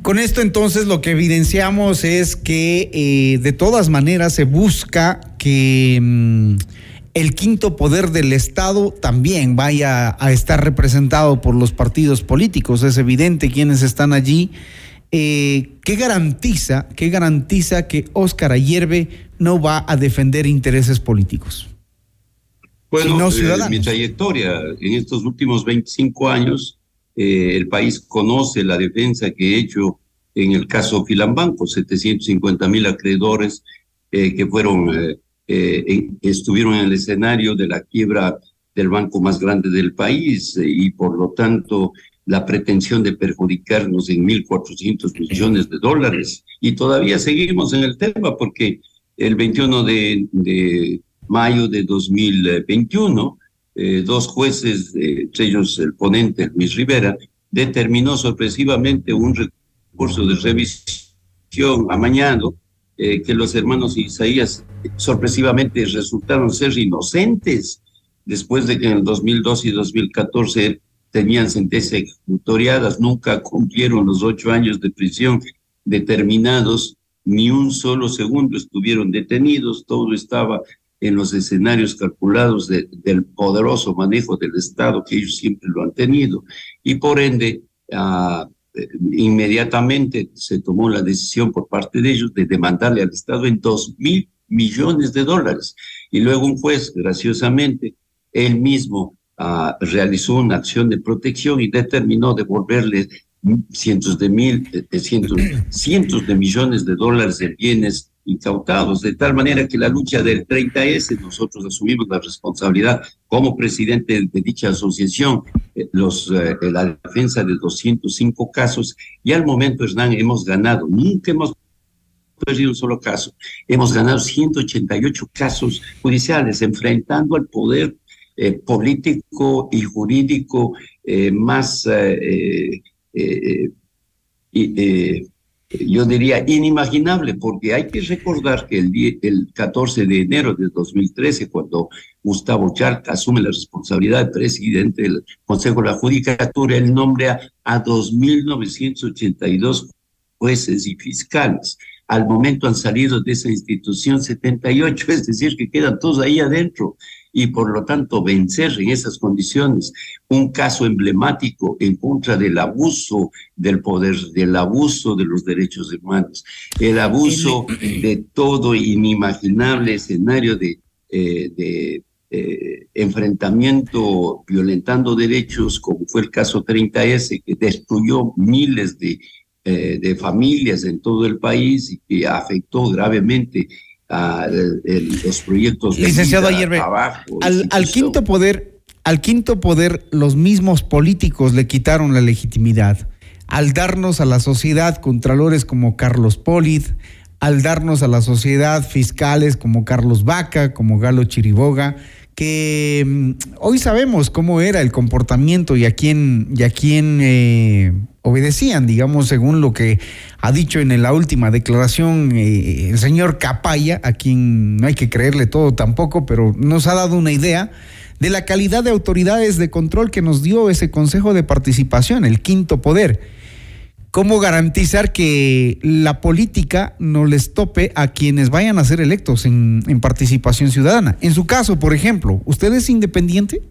Con esto entonces lo que evidenciamos es que eh, de todas maneras se busca que mmm, el quinto poder del Estado también vaya a estar representado por los partidos políticos. Es evidente quienes están allí. Eh, ¿Qué garantiza, qué garantiza que Óscar Ayerbe no va a defender intereses políticos? Bueno, no eh, mi trayectoria en estos últimos 25 años eh, el país conoce la defensa que he hecho en el caso Filambanco, 750 mil acreedores eh, que fueron, eh, estuvieron en el escenario de la quiebra del banco más grande del país y por lo tanto la pretensión de perjudicarnos en 1.400 millones de dólares. Y todavía seguimos en el tema porque el 21 de, de mayo de 2021, eh, dos jueces, eh, entre ellos el ponente Luis Rivera, determinó sorpresivamente un recurso de revisión amañado eh, que los hermanos Isaías sorpresivamente resultaron ser inocentes después de que en el 2012 y 2014 tenían sentencias ejecutoriadas, nunca cumplieron los ocho años de prisión determinados, ni un solo segundo estuvieron detenidos, todo estaba en los escenarios calculados del poderoso manejo del Estado que ellos siempre lo han tenido. Y por ende, ah, inmediatamente se tomó la decisión por parte de ellos de demandarle al Estado en dos mil millones de dólares. Y luego un juez, graciosamente, él mismo ah, realizó una acción de protección y determinó devolverle cientos de mil, de cientos, cientos de millones de dólares de bienes incautados, de tal manera que la lucha del 30S, nosotros asumimos la responsabilidad como presidente de, dicha asociación, eh, los, eh, la defensa de 205 casos, y al momento, Hernán, hemos ganado, nunca hemos perdido un solo caso, hemos ganado 188 casos judiciales, enfrentando al poder eh, político y jurídico más... yo diría inimaginable, porque hay que recordar que el, el 14 de enero de 2013, cuando Gustavo Charca asume la responsabilidad de presidente del Consejo de la Judicatura, él nombra a 2.982 jueces y fiscales. Al momento han salido de esa institución 78, es decir, que quedan todos ahí adentro y por lo tanto vencer en esas condiciones un caso emblemático en contra del abuso del poder, del abuso de los derechos humanos, el abuso de todo inimaginable escenario de, eh, de eh, enfrentamiento violentando derechos, como fue el caso 30S, que destruyó miles de, eh, de familias en todo el país y que afectó gravemente a, los proyectos Licenciado Ayerbe, al, al quinto poder, al quinto poder, los mismos políticos le quitaron la legitimidad. Al darnos a la sociedad contralores como Carlos Polid, al darnos a la sociedad fiscales como Carlos Vaca, como Galo Chiriboga, que mm, hoy sabemos cómo era el comportamiento y a quién, y a quién eh, obedecían, digamos, según lo que ha dicho en la última declaración eh, el señor Capaya, a quien no hay que creerle todo tampoco, pero nos ha dado una idea de la calidad de autoridades de control que nos dio ese Consejo de Participación, el quinto poder. ¿Cómo garantizar que la política no les tope a quienes vayan a ser electos en, participación ciudadana? En su caso, por ejemplo, ¿usted es independiente?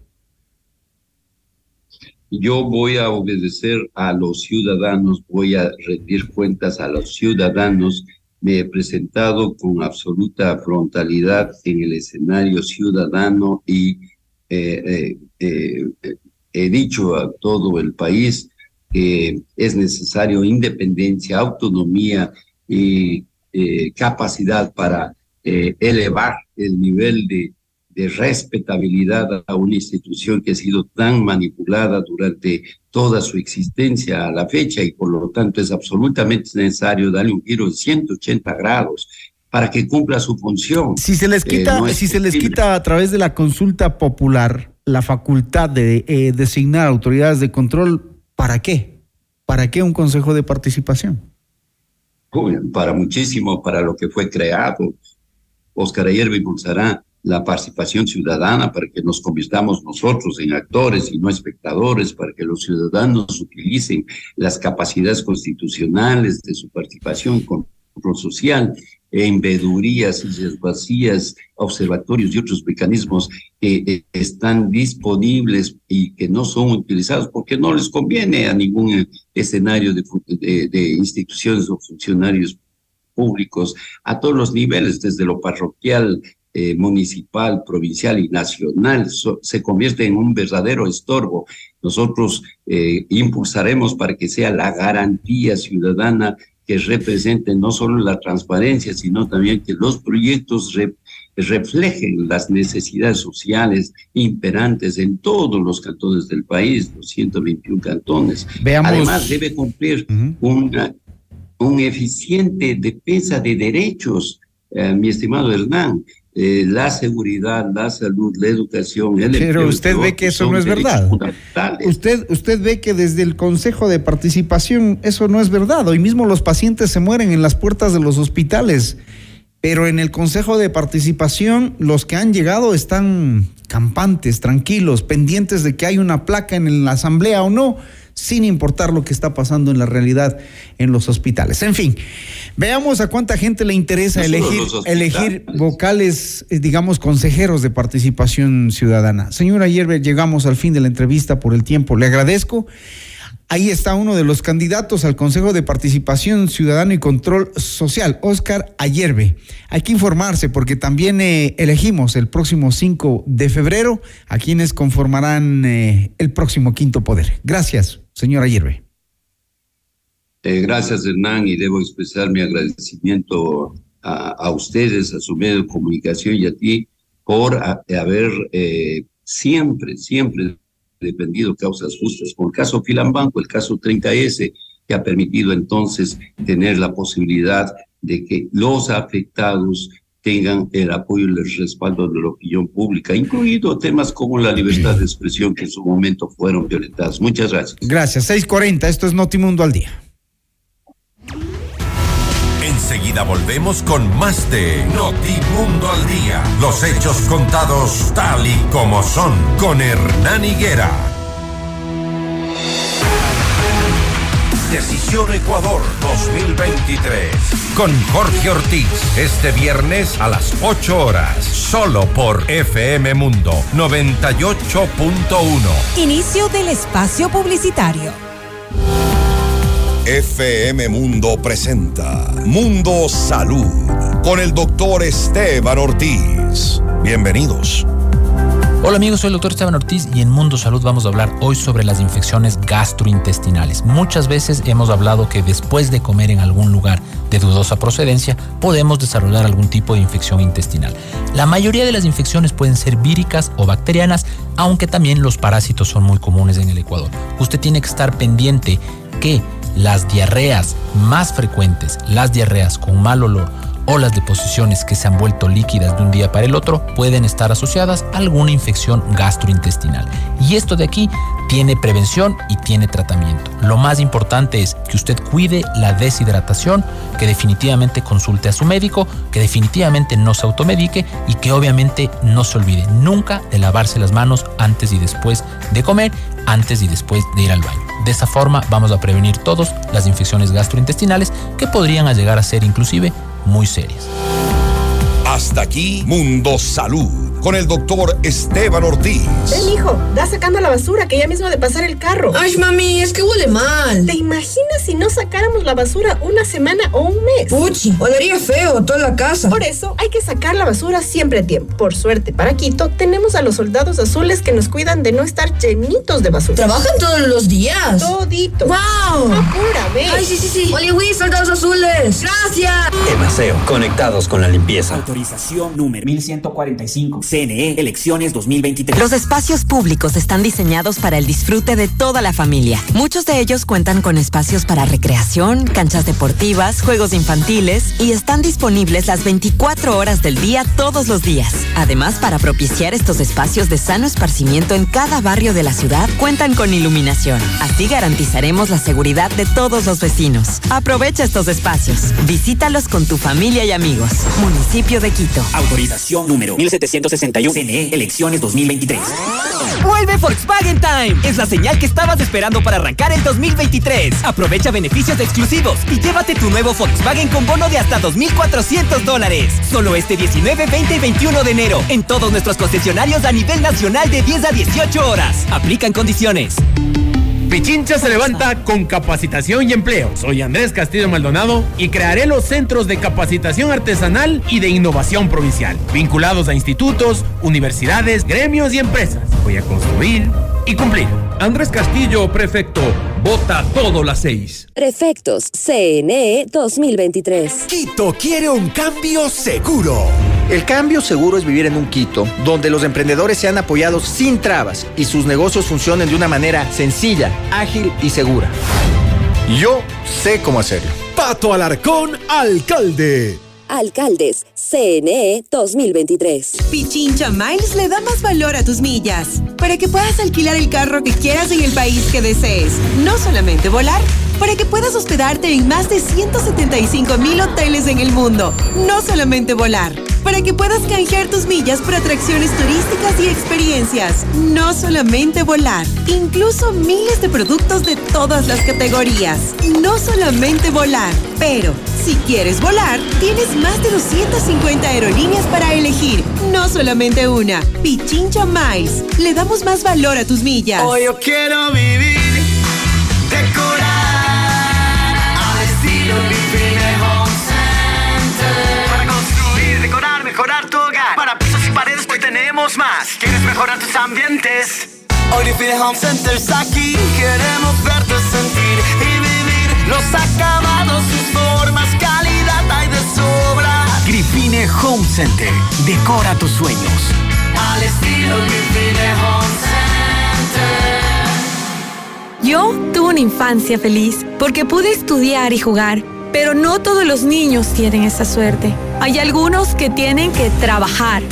yo voy a obedecer a los ciudadanos, voy a rendir cuentas a los ciudadanos. Me he presentado con absoluta frontalidad en el escenario ciudadano y eh, eh, eh, he dicho a todo el país que es necesario independencia, autonomía y capacidad para elevar el nivel de de respetabilidad a una institución que ha sido tan manipulada durante toda su existencia a la fecha y por lo tanto es absolutamente necesario darle un giro de 180 grados para que cumpla su función. Si se les eh, quita, si se les quita a través de la consulta popular la facultad de eh, designar autoridades de control, ¿para qué? ¿Para qué un consejo de participación? para muchísimo, para lo que fue creado. Oscar Ayer impulsará la participación ciudadana para que nos convirtamos nosotros en actores y no espectadores, para que los ciudadanos utilicen las capacidades constitucionales de su participación con social, en vedurías, sillas vacías, observatorios y otros mecanismos que eh, están disponibles y que no son utilizados porque no les conviene a ningún escenario de, de instituciones o funcionarios públicos a todos los niveles, desde lo parroquial eh, municipal, provincial y nacional se convierte en un verdadero estorbo. Nosotros eh, impulsaremos para que sea la garantía ciudadana que represente no solo la transparencia, sino también que los proyectos reflejen las necesidades sociales imperantes en todos los cantones del país, los 121 cantones. Veamos. Además, debe cumplir una, un eficiente defensa de derechos, eh, mi estimado Hernán. Eh, la seguridad, la salud, la educación, el Pero usted ve que eso no es verdad. Usted, usted ve que desde el Consejo de Participación eso no es verdad. Hoy mismo los pacientes se mueren en las puertas de los hospitales. Pero en el Consejo de Participación los que han llegado están campantes, tranquilos, pendientes de que hay una placa en la asamblea o no, sin importar lo que está pasando en la realidad en los hospitales. En fin, veamos a cuánta gente le interesa No elegir, elegir vocales, eh, digamos, consejeros de participación ciudadana. Señora Yerbe, llegamos al fin de la entrevista por el tiempo. Le agradezco. Ahí está uno de los candidatos al Consejo de Participación Ciudadana y Control Social, Oscar Ayerbe. Hay que informarse porque también eh, elegimos el próximo 5 de febrero a quienes conformarán eh, el próximo quinto poder. Gracias, señor Ayerbe. Eh, gracias, Hernán, y debo expresar mi agradecimiento a, ustedes, a su medio de comunicación y a ti por haber eh, siempre, siempre defendido causas justas. Por el caso Filambanco, el caso 30S, que ha permitido entonces tener la posibilidad de que los afectados tengan el apoyo y el respaldo de la opinión pública, incluido temas como la libertad de expresión que en su momento fueron violentadas. Muchas gracias. Gracias. 640, esto es Notimundo al día. Enseguida volvemos con más de Notimundo al Día. Los hechos contados tal y como son con Hernán Higuera. Decisión Ecuador 2023. Con Jorge Ortiz. Este viernes a las 8 horas. Solo por FM Mundo 98.1. Inicio del espacio publicitario. FM Mundo presenta Mundo Salud con el doctor Esteban Ortiz. Bienvenidos. Hola amigos, soy el doctor Esteban Ortiz y en Mundo Salud vamos a hablar hoy sobre las infecciones gastrointestinales. Muchas veces hemos hablado que después de comer en algún lugar de dudosa procedencia podemos desarrollar algún tipo de infección intestinal. La mayoría de las infecciones pueden ser víricas o bacterianas, aunque también los parásitos son muy comunes en el Ecuador. Usted tiene que estar pendiente que las diarreas más frecuentes, las diarreas con mal olor, o las deposiciones que se han vuelto líquidas de un día para el otro pueden estar asociadas a alguna infección gastrointestinal. Y esto de aquí tiene prevención y tiene tratamiento. Lo más importante es que usted cuide la deshidratación, que definitivamente consulte a su médico, que definitivamente no se automedique y que obviamente no se olvide nunca de lavarse las manos antes y después de comer, antes y después de ir al baño. De esa forma vamos a prevenir todos las infecciones gastrointestinales que podrían llegar a ser inclusive muy serias. Hasta aquí Mundo Salud con el doctor Esteban Ortiz. Ven, hijo, da sacando la basura que ya mismo de pasar el carro. Ay, mami, es que huele mal. ¿Te imaginas si no sacáramos la basura una semana o un mes? Puchi, olería feo toda la casa. Por eso hay que sacar la basura siempre a tiempo. Por suerte, para Quito, tenemos a los soldados azules que nos cuidan de no estar llenitos de basura. ¿Trabajan todos los días? Todito. ¡Wow! Apura, ve. Ay, sí, sí, sí. Oliwi, soldados azules. Gracias. Emaseo, conectados con la limpieza. Autorización número 1145. CNE, elecciones 2023. Los espacios públicos están diseñados para el disfrute de toda la familia. Muchos de ellos cuentan con espacios para recreación, canchas deportivas, juegos infantiles y están disponibles las 24 horas del día todos los días. Además, para propiciar estos espacios de sano esparcimiento en cada barrio de la ciudad, cuentan con iluminación. Así garantizaremos la seguridad de todos los vecinos. Aprovecha estos espacios. Visítalos con tu familia y amigos. Municipio de Quito. Autorización número 1761. CNE, elecciones 2023. Vuelve Volkswagen Time. Es la señal que estabas esperando para arrancar el 2023. Aprovecha beneficios exclusivos y llévate tu nuevo Volkswagen con bono de hasta 2.400 dólares. Solo este 19, 20 y 21 de enero en todos nuestros concesionarios a nivel nacional de 10 a 18 horas. Aplican condiciones. Pichincha se levanta con capacitación y empleo. Soy Andrés Castillo Maldonado y crearé los centros de capacitación artesanal y de innovación provincial, vinculados a institutos, universidades, gremios y empresas. Voy a construir y cumplir. Andrés Castillo, prefecto. Vota todo las seis. Prefectos CNE 2023. Quito quiere un cambio seguro. El cambio seguro es vivir en un Quito donde los emprendedores sean apoyados sin trabas y sus negocios funcionen de una manera sencilla, ágil y segura. Yo sé cómo hacerlo. Pato Alarcón, alcalde. Alcaldes, CNE 2023. Pichincha Miles le da más valor a tus millas para que puedas alquilar el carro que quieras en el país que desees. No solamente volar, para que puedas hospedarte en más de 175 mil hoteles en el mundo. No solamente volar, para que puedas canjear tus millas por atracciones turísticas y experiencias. No solamente volar, incluso miles de productos de todas las categorías. No solamente volar, pero si quieres volar, tienes más de 250 aerolíneas para elegir. No solamente una. Pichincha Miles. Le damos más valor a tus millas. Hoy yo quiero vivir, mejorar tu hogar. Para pisos y paredes, hoy tenemos más. ¿Quieres mejorar tus ambientes? Home Center está aquí. Queremos verte sentir y vivir los acabados, sus formas, calidad hay de sobra. Grifine Home Center. Decora tus sueños. Al estilo Grifine Home Center. Yo tuve una infancia feliz porque pude estudiar y jugar, pero no todos los niños tienen esa suerte. Hay algunos que tienen que trabajar.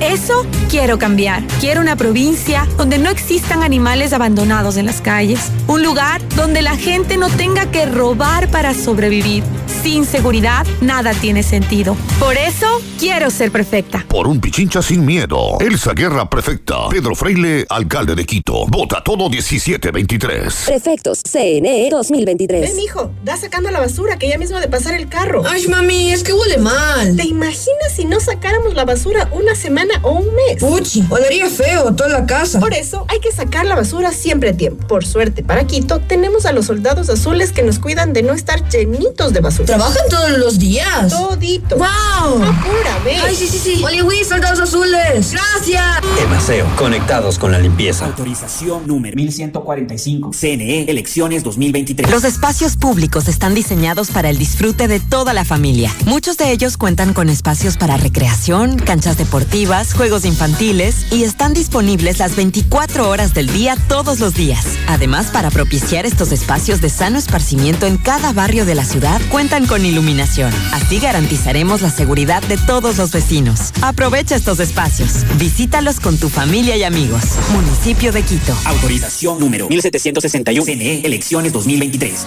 Eso quiero cambiar. Quiero una provincia donde no existan animales abandonados en las calles. Un lugar donde la gente no tenga que robar para sobrevivir. Sin seguridad, nada tiene sentido. Por eso, quiero ser perfecta. Por un Pichincha sin miedo. Elsa Guerra Prefecta. Pedro Freile, alcalde de Quito. Vota todo 1723. Prefectos, CNE 2023. Ven, hijo, da sacando la basura que ya mismo ha de pasar el carro. Ay, mami, es que huele mal. ¿Te imaginas si no sacáramos la basura una semana o un mes? Puchi, olería feo toda la casa. Por eso hay que sacar la basura siempre a tiempo. Por suerte, para Quito tenemos a los soldados azules que nos cuidan de no estar llenitos de basura. ¿Trabajan todos los días? Todito. ¡Wow! Apúrame. Ay, sí, sí, sí. Oliwis, soldados azules. Gracias. Emaseo, conectados con la limpieza. Autorización número 1145. CNE, elecciones 2023. Los espacios públicos están diseñados para el disfrute de toda la familia. Muchos de ellos cuentan con espacios para recreación, canchas deportivas, juegos infantiles y están disponibles las 24 horas del día todos los días. Además, para propiciar estos espacios de sano esparcimiento en cada barrio de la ciudad, cuentan con iluminación. Así garantizaremos la seguridad de todos los vecinos. Aprovecha estos espacios. Visítalos con tu familia y amigos. Municipio de Quito. Autorización número 1761. CNE, elecciones 2023.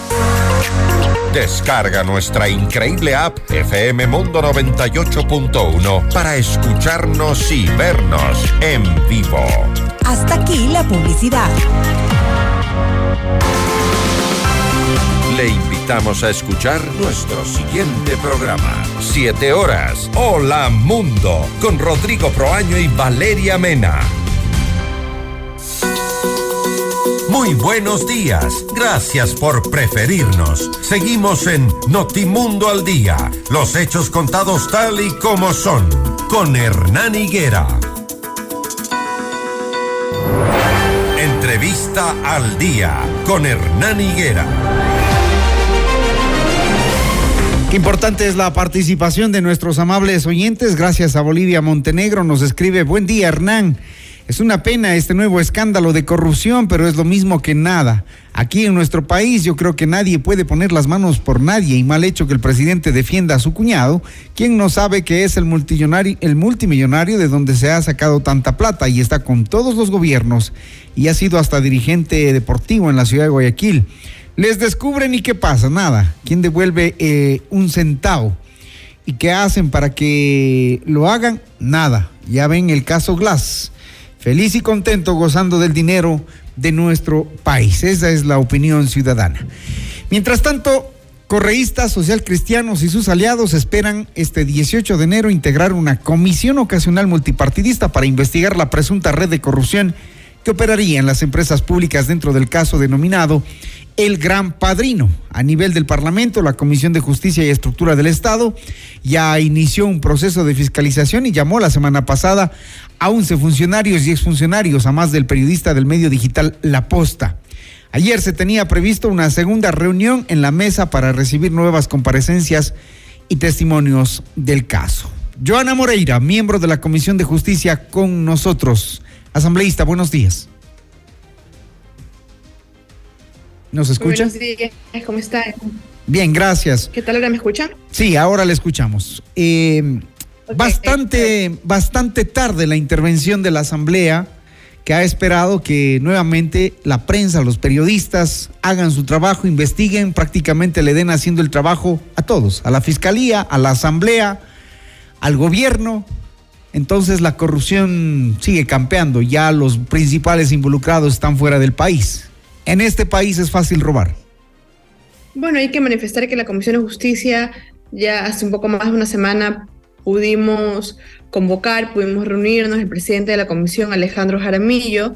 Descarga nuestra increíble app FM Mundo 98.1 para escucharnos y vernos en vivo. Hasta aquí la publicidad. Le invitamos a escuchar nuestro siguiente programa. Siete horas. Hola Mundo. Con Rodrigo Proaño y Valeria Mena. Muy buenos días. Gracias por preferirnos. Seguimos en Notimundo al Día. Los hechos contados tal y como son. Con Hernán Higuera. Entrevista al Día. Con Hernán Higuera. Qué importante es la participación de nuestros amables oyentes. Gracias a Bolivia Montenegro. Nos escribe, buen día Hernán. Es una pena este nuevo escándalo de corrupción, pero es lo mismo que nada. Aquí en nuestro país yo creo que nadie puede poner las manos por nadie y mal hecho que el presidente defienda a su cuñado, quien no sabe que es el multimillonario, el multimillonario de donde se ha sacado tanta plata y está con todos los gobiernos y ha sido hasta dirigente deportivo en la ciudad de Guayaquil. Les descubren y qué pasa, nada. ¿Quién devuelve eh, un centavo? ¿Y qué hacen para que lo hagan? Nada. Ya ven el caso Glass. Feliz y contento gozando del dinero de nuestro país. Esa es la opinión ciudadana. Mientras tanto, correístas, socialcristianos y sus aliados esperan este 18 de enero integrar una comisión ocasional multipartidista para investigar la presunta red de corrupción que operaría en las empresas públicas dentro del caso denominado el Gran Padrino. A nivel del Parlamento, la Comisión de Justicia y Estructura del Estado ya inició un proceso de fiscalización y llamó la semana pasada a 11 funcionarios y exfuncionarios, a más del periodista del medio digital La Posta. Ayer se tenía previsto una segunda reunión en la mesa para recibir nuevas comparecencias y testimonios del caso. Joana Moreira, miembro de la Comisión de Justicia con nosotros. Asambleísta, buenos días. ¿Nos escucha? Buenos días, ¿cómo está? Bien, gracias. ¿Qué tal ahora me escuchan? Sí, ahora le escuchamos. Eh, okay, bastante, este... bastante tarde la intervención de la Asamblea que ha esperado que nuevamente la prensa, los periodistas hagan su trabajo, investiguen, prácticamente le den haciendo el trabajo a todos, a la Fiscalía, a la Asamblea, al gobierno. Entonces la corrupción sigue campeando, ya los principales involucrados están fuera del país. En este país es fácil robar. Bueno, hay que manifestar que la Comisión de Justicia ya hace un poco más de una semana pudimos convocar, pudimos reunirnos, el presidente de la comisión, Alejandro Jaramillo,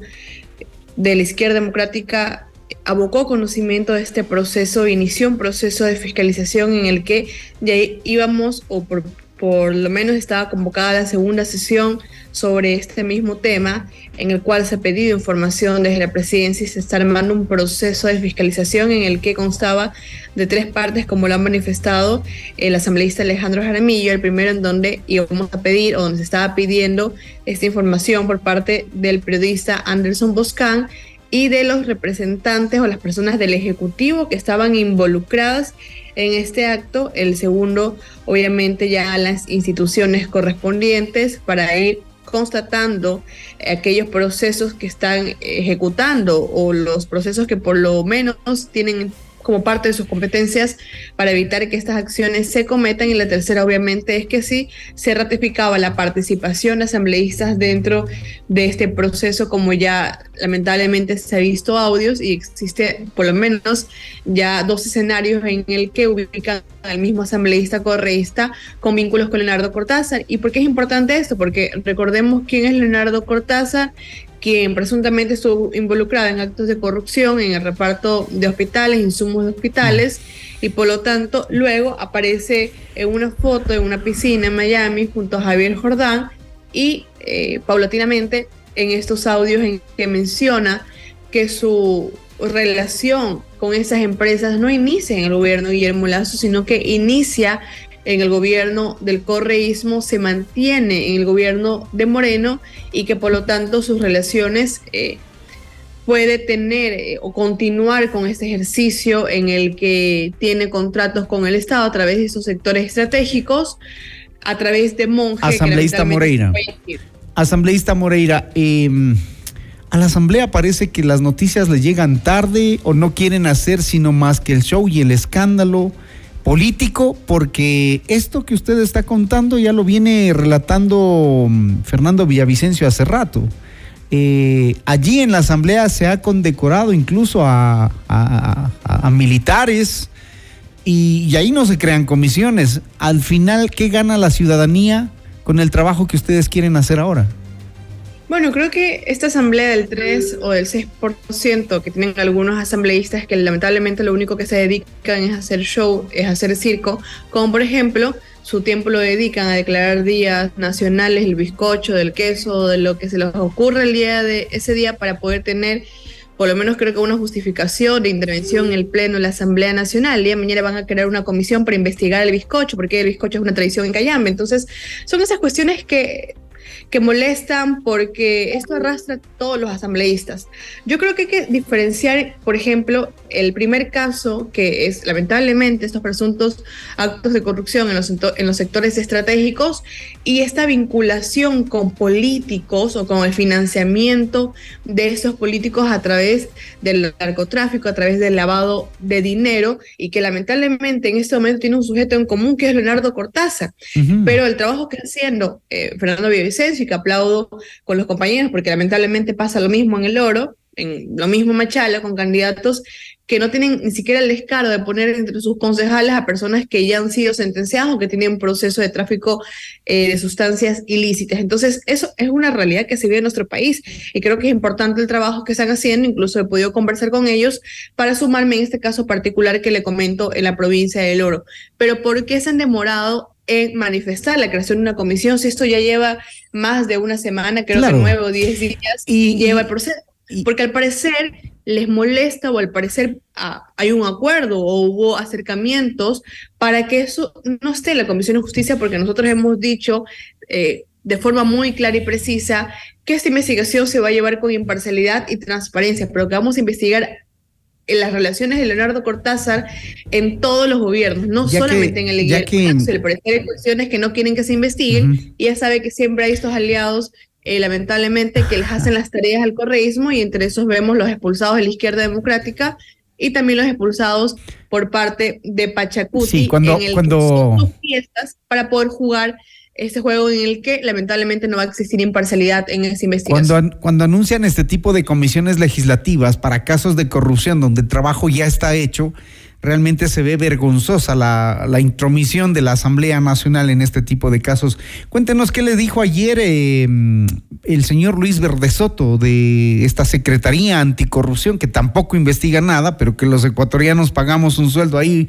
de la izquierda democrática, abocó conocimiento de este proceso, inició un proceso de fiscalización en el que ya íbamos, o por, por lo menos estaba convocada la segunda sesión sobre este mismo tema, en el cual se ha pedido información desde la presidencia y se está armando un proceso de fiscalización en el que constaba de tres partes, como lo han manifestado el asambleísta Alejandro Jaramillo, el primero en donde íbamos a pedir o donde se estaba pidiendo esta información por parte del periodista Anderson Boscan y de los representantes o las personas del Ejecutivo que estaban involucradas en este acto. El segundo, obviamente, ya a las instituciones correspondientes para ir constatando aquellos procesos que están ejecutando o los procesos que por lo menos tienen como parte de sus competencias para evitar que estas acciones se cometan. Y la tercera, obviamente, es que sí se ratificaba la participación de asambleístas dentro de este proceso, como ya lamentablemente se ha visto audios y existe por lo menos ya dos escenarios en el que ubican al mismo asambleísta correísta con vínculos con Leonardo Cortázar. ¿Y por qué es importante esto? Porque recordemos quién es Leonardo Cortázar, quien presuntamente estuvo involucrado en actos de corrupción en el reparto de hospitales, insumos de hospitales, y por lo tanto luego aparece en una foto en una piscina en Miami junto a Javier Jordán y eh, paulatinamente en estos audios en que menciona que su relación con esas empresas no inicia en el gobierno de Guillermo Lazo, sino que inicia en el gobierno del correísmo se mantiene en el gobierno de Moreno y que por lo tanto sus relaciones eh, puede tener eh, o continuar con este ejercicio en el que tiene contratos con el Estado a través de esos sectores estratégicos, a través de monjes. Asambleísta Moreira. Asambleísta Moreira, eh, a la Asamblea parece que las noticias le llegan tarde o no quieren hacer sino más que el show y el escándalo político, porque esto que usted está contando ya lo viene relatando mm, Fernando Villavicencio hace rato. Eh, allí en la Asamblea se ha condecorado incluso a, militares y, y, ahí no se crean comisiones. Al final, ¿qué gana la ciudadanía con el trabajo que ustedes quieren hacer ahora? Bueno, creo que esta asamblea del 3 o del 6% que tienen algunos asambleístas que lamentablemente lo único que se dedican es hacer show, es hacer circo, como por ejemplo su tiempo lo dedican a declarar días nacionales, el bizcocho, del queso, de lo que se les ocurre el día de ese día para poder tener por lo menos creo que una justificación de intervención en el Pleno de la Asamblea Nacional. El día de mañana van a crear una comisión para investigar el bizcocho, porque el bizcocho es una tradición en Cayambe. Entonces, son esas cuestiones que que molestan porque esto arrastra a todos los asambleístas. Yo creo que hay que diferenciar, por ejemplo, el primer caso, que es lamentablemente estos presuntos actos de corrupción en los, en los sectores estratégicos y esta vinculación con políticos o con el financiamiento de esos políticos a través del narcotráfico, a través del lavado de dinero y que lamentablemente en este momento tiene un sujeto en común que es Leonardo Cortázar. Uh -huh. Pero el trabajo que está haciendo eh, Fernando Villavicencio y que aplaudo con los compañeros porque lamentablemente pasa lo mismo en el oro, en lo mismo Machala con candidatos que no tienen ni siquiera el descaro de poner entre sus concejales a personas que ya han sido sentenciadas o que tienen proceso de tráfico eh, de sustancias ilícitas. Entonces, eso es una realidad que se vive en nuestro país y creo que es importante el trabajo que están haciendo, incluso he podido conversar con ellos para sumarme en este caso particular que le comento en la provincia del Oro. Pero ¿por qué se han demorado en manifestar la creación de una comisión si esto ya lleva más de una semana, creo claro. que nueve o diez días, y lleva el proceso? Porque al parecer les molesta o al parecer ah, hay un acuerdo o hubo acercamientos para que eso no esté en la Comisión de Justicia, porque nosotros hemos dicho eh, de forma muy clara y precisa que esta investigación se va a llevar con imparcialidad y transparencia, pero que vamos a investigar en las relaciones de Leonardo Cortázar en todos los gobiernos, no Ya solamente que- en el ya que- Se le parece que hay cuestiones que no quieren que se investiguen y ya sabe que siempre hay estos aliados, eh, lamentablemente, que les hacen las tareas al correísmo y entre esos vemos los expulsados de la izquierda democrática y también los expulsados por parte de Pachacuti Sí, cuando- en el cuando- que son sus fiestas para poder jugar este juego en el que lamentablemente no va a existir imparcialidad en esa investigación. Cuando, an- cuando anuncian este tipo de comisiones legislativas para casos de corrupción donde el trabajo ya está hecho, realmente se ve vergonzosa la, la intromisión de la Asamblea Nacional en este tipo de casos. Cuéntenos qué le dijo ayer eh, el señor Luis Verde Soto de esta Secretaría Anticorrupción, que tampoco investiga nada, pero que los ecuatorianos pagamos un sueldo ahí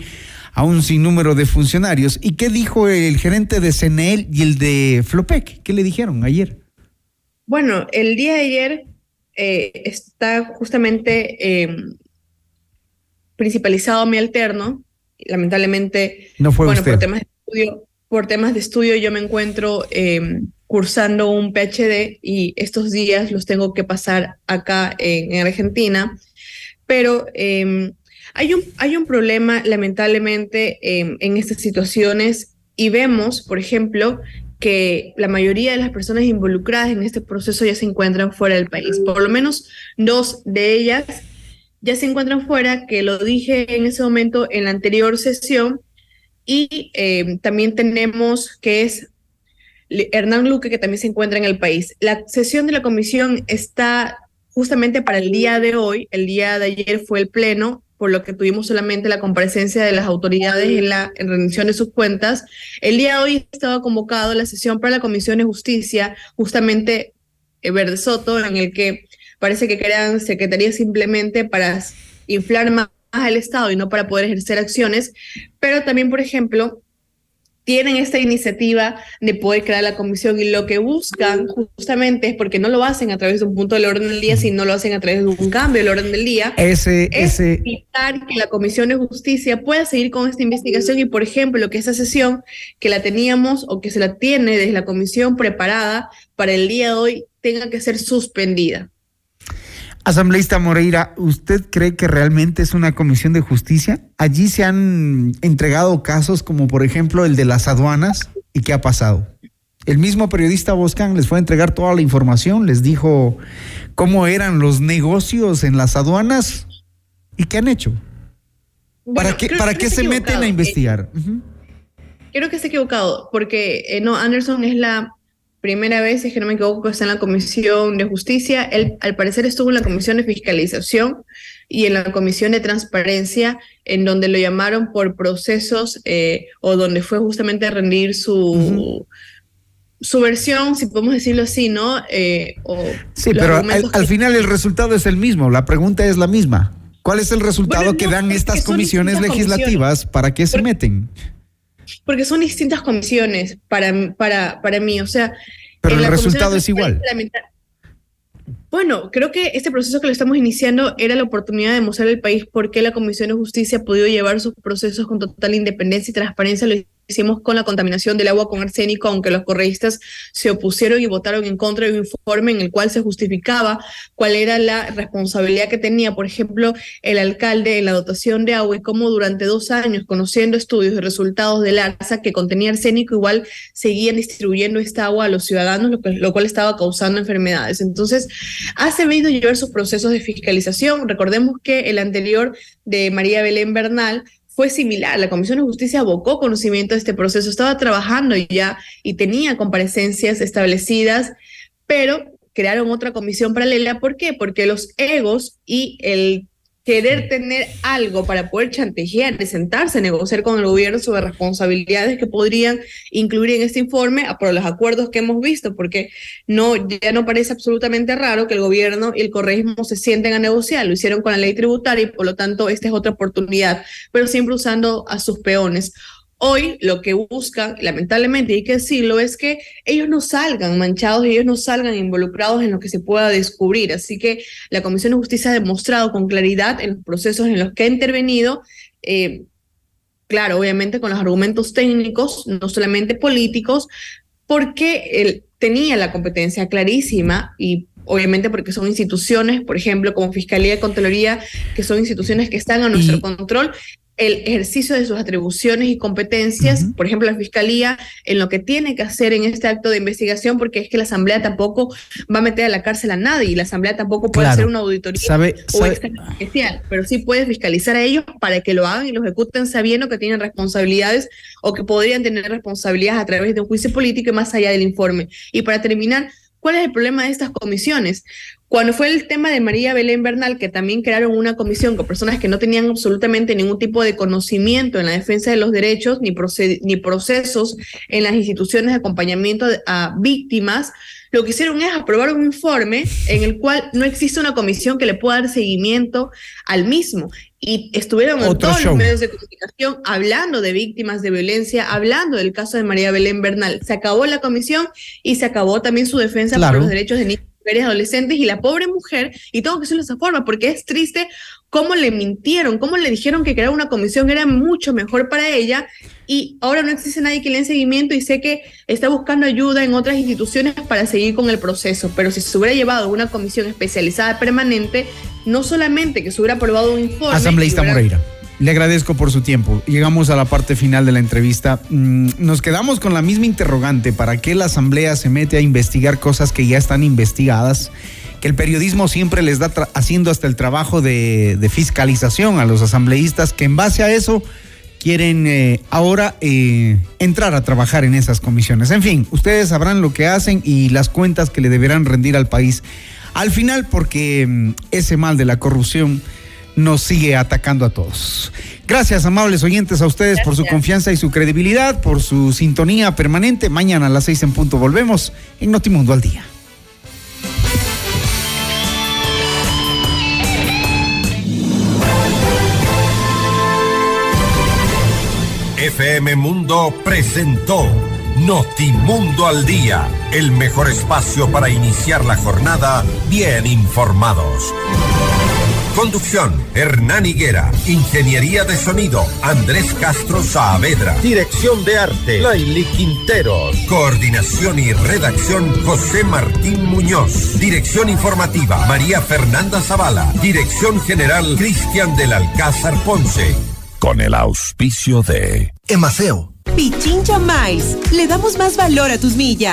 a un sinnúmero de funcionarios. ¿Y qué dijo el gerente de CNEL y el de Flopec? ¿Qué le dijeron ayer? Bueno, el día de ayer eh, está justamente eh, principalizado mi alterno. Lamentablemente, No fue bueno, usted. por temas de estudio, por temas de estudio yo me encuentro eh, cursando un PhD y estos días los tengo que pasar acá en, en Argentina. Pero eh, hay, un, hay un problema, lamentablemente, eh, en estas situaciones y vemos, por ejemplo, que la mayoría de las personas involucradas en este proceso ya se encuentran fuera del país. Por lo menos dos de ellas ya se encuentran fuera, que lo dije en ese momento en la anterior sesión. Y eh, también tenemos que es Hernán Luque, que también se encuentra en el país. La sesión de la comisión está justamente para el día de hoy. El día de ayer fue el pleno, por lo que tuvimos solamente la comparecencia de las autoridades en la en rendición de sus cuentas. El día de hoy estaba convocado la sesión para la Comisión de Justicia, justamente eh, Verde Soto, en el que parece que crean secretarías simplemente para inflar más al Estado y no para poder ejercer acciones, pero también, por ejemplo, tienen esta iniciativa de poder crear la comisión y lo que buscan justamente es porque no lo hacen a través de un punto del orden del día, sino lo hacen a través de un cambio del orden del día. Ese, es ese, evitar que la Comisión de Justicia pueda seguir con esta investigación y, por ejemplo, que esa sesión que la teníamos o que se la tiene desde la comisión preparada para el día de hoy tenga que ser suspendida. Asambleísta Moreira, ¿usted cree que realmente es una comisión de justicia? Allí se han entregado casos como por ejemplo el de las aduanas y qué ha pasado. El mismo periodista Boscan les fue a entregar toda la información, les dijo cómo eran los negocios en las aduanas y qué han hecho. ¿Para qué, creo- para creo qué se meten a investigar? Creo que está equivocado, porque eh, no, Anderson es la primera vez, si es que no me equivoco, que está en la Comisión de Justicia. Él, al parecer, estuvo en la Comisión de Fiscalización y en la Comisión de Transparencia, en donde lo llamaron por procesos eh, o donde fue justamente a rendir su, su versión, si podemos decirlo así, ¿no? Eh, o Sí, pero al, final el resultado es el mismo, la pregunta es la misma. ¿Cuál es el resultado Bueno, que dan es estas que comisiones legislativas? ¿Para qué se meten? Porque son distintas comisiones para, para, para mí. O sea, Pero el resultado es igual. Bueno, creo que este proceso que lo estamos iniciando era la oportunidad de mostrar al país por qué la Comisión de Justicia ha podido llevar sus procesos con total independencia y transparencia. Lo hicimos con la contaminación del agua con arsénico, aunque los correístas se opusieron y votaron en contra de un informe en el cual se justificaba cuál era la responsabilidad que tenía, por ejemplo, el alcalde en la dotación de agua y cómo durante dos años, conociendo estudios y resultados del ARSA que contenía arsénico, igual seguían distribuyendo esta agua a los ciudadanos, lo, cual estaba causando enfermedades. Entonces, ha sabido llevar sus procesos de fiscalización. Recordemos que el anterior de María Belén Bernal fue similar. La Comisión de Justicia abocó conocimiento de este proceso, estaba trabajando ya y tenía comparecencias establecidas, pero crearon otra comisión paralela. ¿Por qué? Porque los egos y el querer tener algo para poder chantajear, de sentarse a negociar con el gobierno sobre responsabilidades que podrían incluir en este informe a- por los acuerdos que hemos visto, porque no ya no parece absolutamente raro que el gobierno y el correísmo se sienten a negociar, lo hicieron con la ley tributaria y por lo tanto esta es otra oportunidad, pero siempre usando a sus peones. Hoy lo que buscan, lamentablemente, y hay que decirlo, es que ellos no salgan manchados, ellos no salgan involucrados en lo que se pueda descubrir. Así que la Comisión de Justicia ha demostrado con claridad en los procesos en los que ha intervenido, eh, claro, obviamente con los argumentos técnicos, no solamente políticos, porque él tenía la competencia clarísima y obviamente porque son instituciones, por ejemplo, como Fiscalía y Contraloría, que son instituciones que están a nuestro control, el ejercicio de sus atribuciones y competencias, por ejemplo, la Fiscalía, en lo que tiene que hacer en este acto de investigación, porque es que la Asamblea tampoco va a meter a la cárcel a nadie y la Asamblea tampoco puede hacer una auditoría o especial, pero sí puede fiscalizar a ellos para que lo hagan y lo ejecuten sabiendo que tienen responsabilidades o que podrían tener responsabilidades a través de un juicio político y más allá del informe. Y para terminar, ¿cuál es el problema de estas comisiones? Cuando fue el tema de María Belén Bernal, que también crearon una comisión con personas que no tenían absolutamente ningún tipo de conocimiento en la defensa de los derechos ni, ni procesos en las instituciones de acompañamiento a víctimas, lo que hicieron es aprobar un informe en el cual no existe una comisión que le pueda dar seguimiento al mismo. Y estuvieron en todos los medios de comunicación hablando de víctimas de violencia, hablando del caso de María Belén Bernal. Se acabó la comisión y se acabó también su defensa por los derechos de niños mujeres, adolescentes y la pobre mujer, y tengo que decirlo de esa forma, porque es triste cómo le mintieron, cómo le dijeron que crear una comisión era mucho mejor para ella, y ahora no existe nadie que le dé seguimiento y sé que está buscando ayuda en otras instituciones para seguir con el proceso, pero si se hubiera llevado una comisión especializada permanente, no solamente que se hubiera aprobado un informe... Asambleísta Moreira. Le agradezco por su tiempo. Llegamos a la parte final de la entrevista. Mm, nos quedamos con la misma interrogante. ¿Para qué la Asamblea se mete a investigar cosas que ya están investigadas? Que el periodismo siempre les da haciendo hasta el trabajo de, fiscalización a los asambleístas que en base a eso quieren eh, ahora eh, entrar a trabajar en esas comisiones. En fin, ustedes sabrán lo que hacen y las cuentas que le deberán rendir al país al final porque mm, ese mal de la corrupción nos sigue atacando a todos. Gracias, amables oyentes, a ustedes por su confianza y su credibilidad, por su sintonía permanente. Mañana a las seis en punto volvemos en Notimundo al Día. FM Mundo presentó Notimundo al Día, el mejor espacio para iniciar la jornada bien informados. Conducción, Hernán Higuera. Ingeniería de sonido, Andrés Castro Saavedra. Dirección de arte, Laili Quinteros. Coordinación y redacción, José Martín Muñoz. Dirección informativa, María Fernanda Zavala. Dirección general, Cristian del Alcázar Ponce. Con el auspicio de Emaceo. Pichincha Miles. Le damos más valor a tus millas.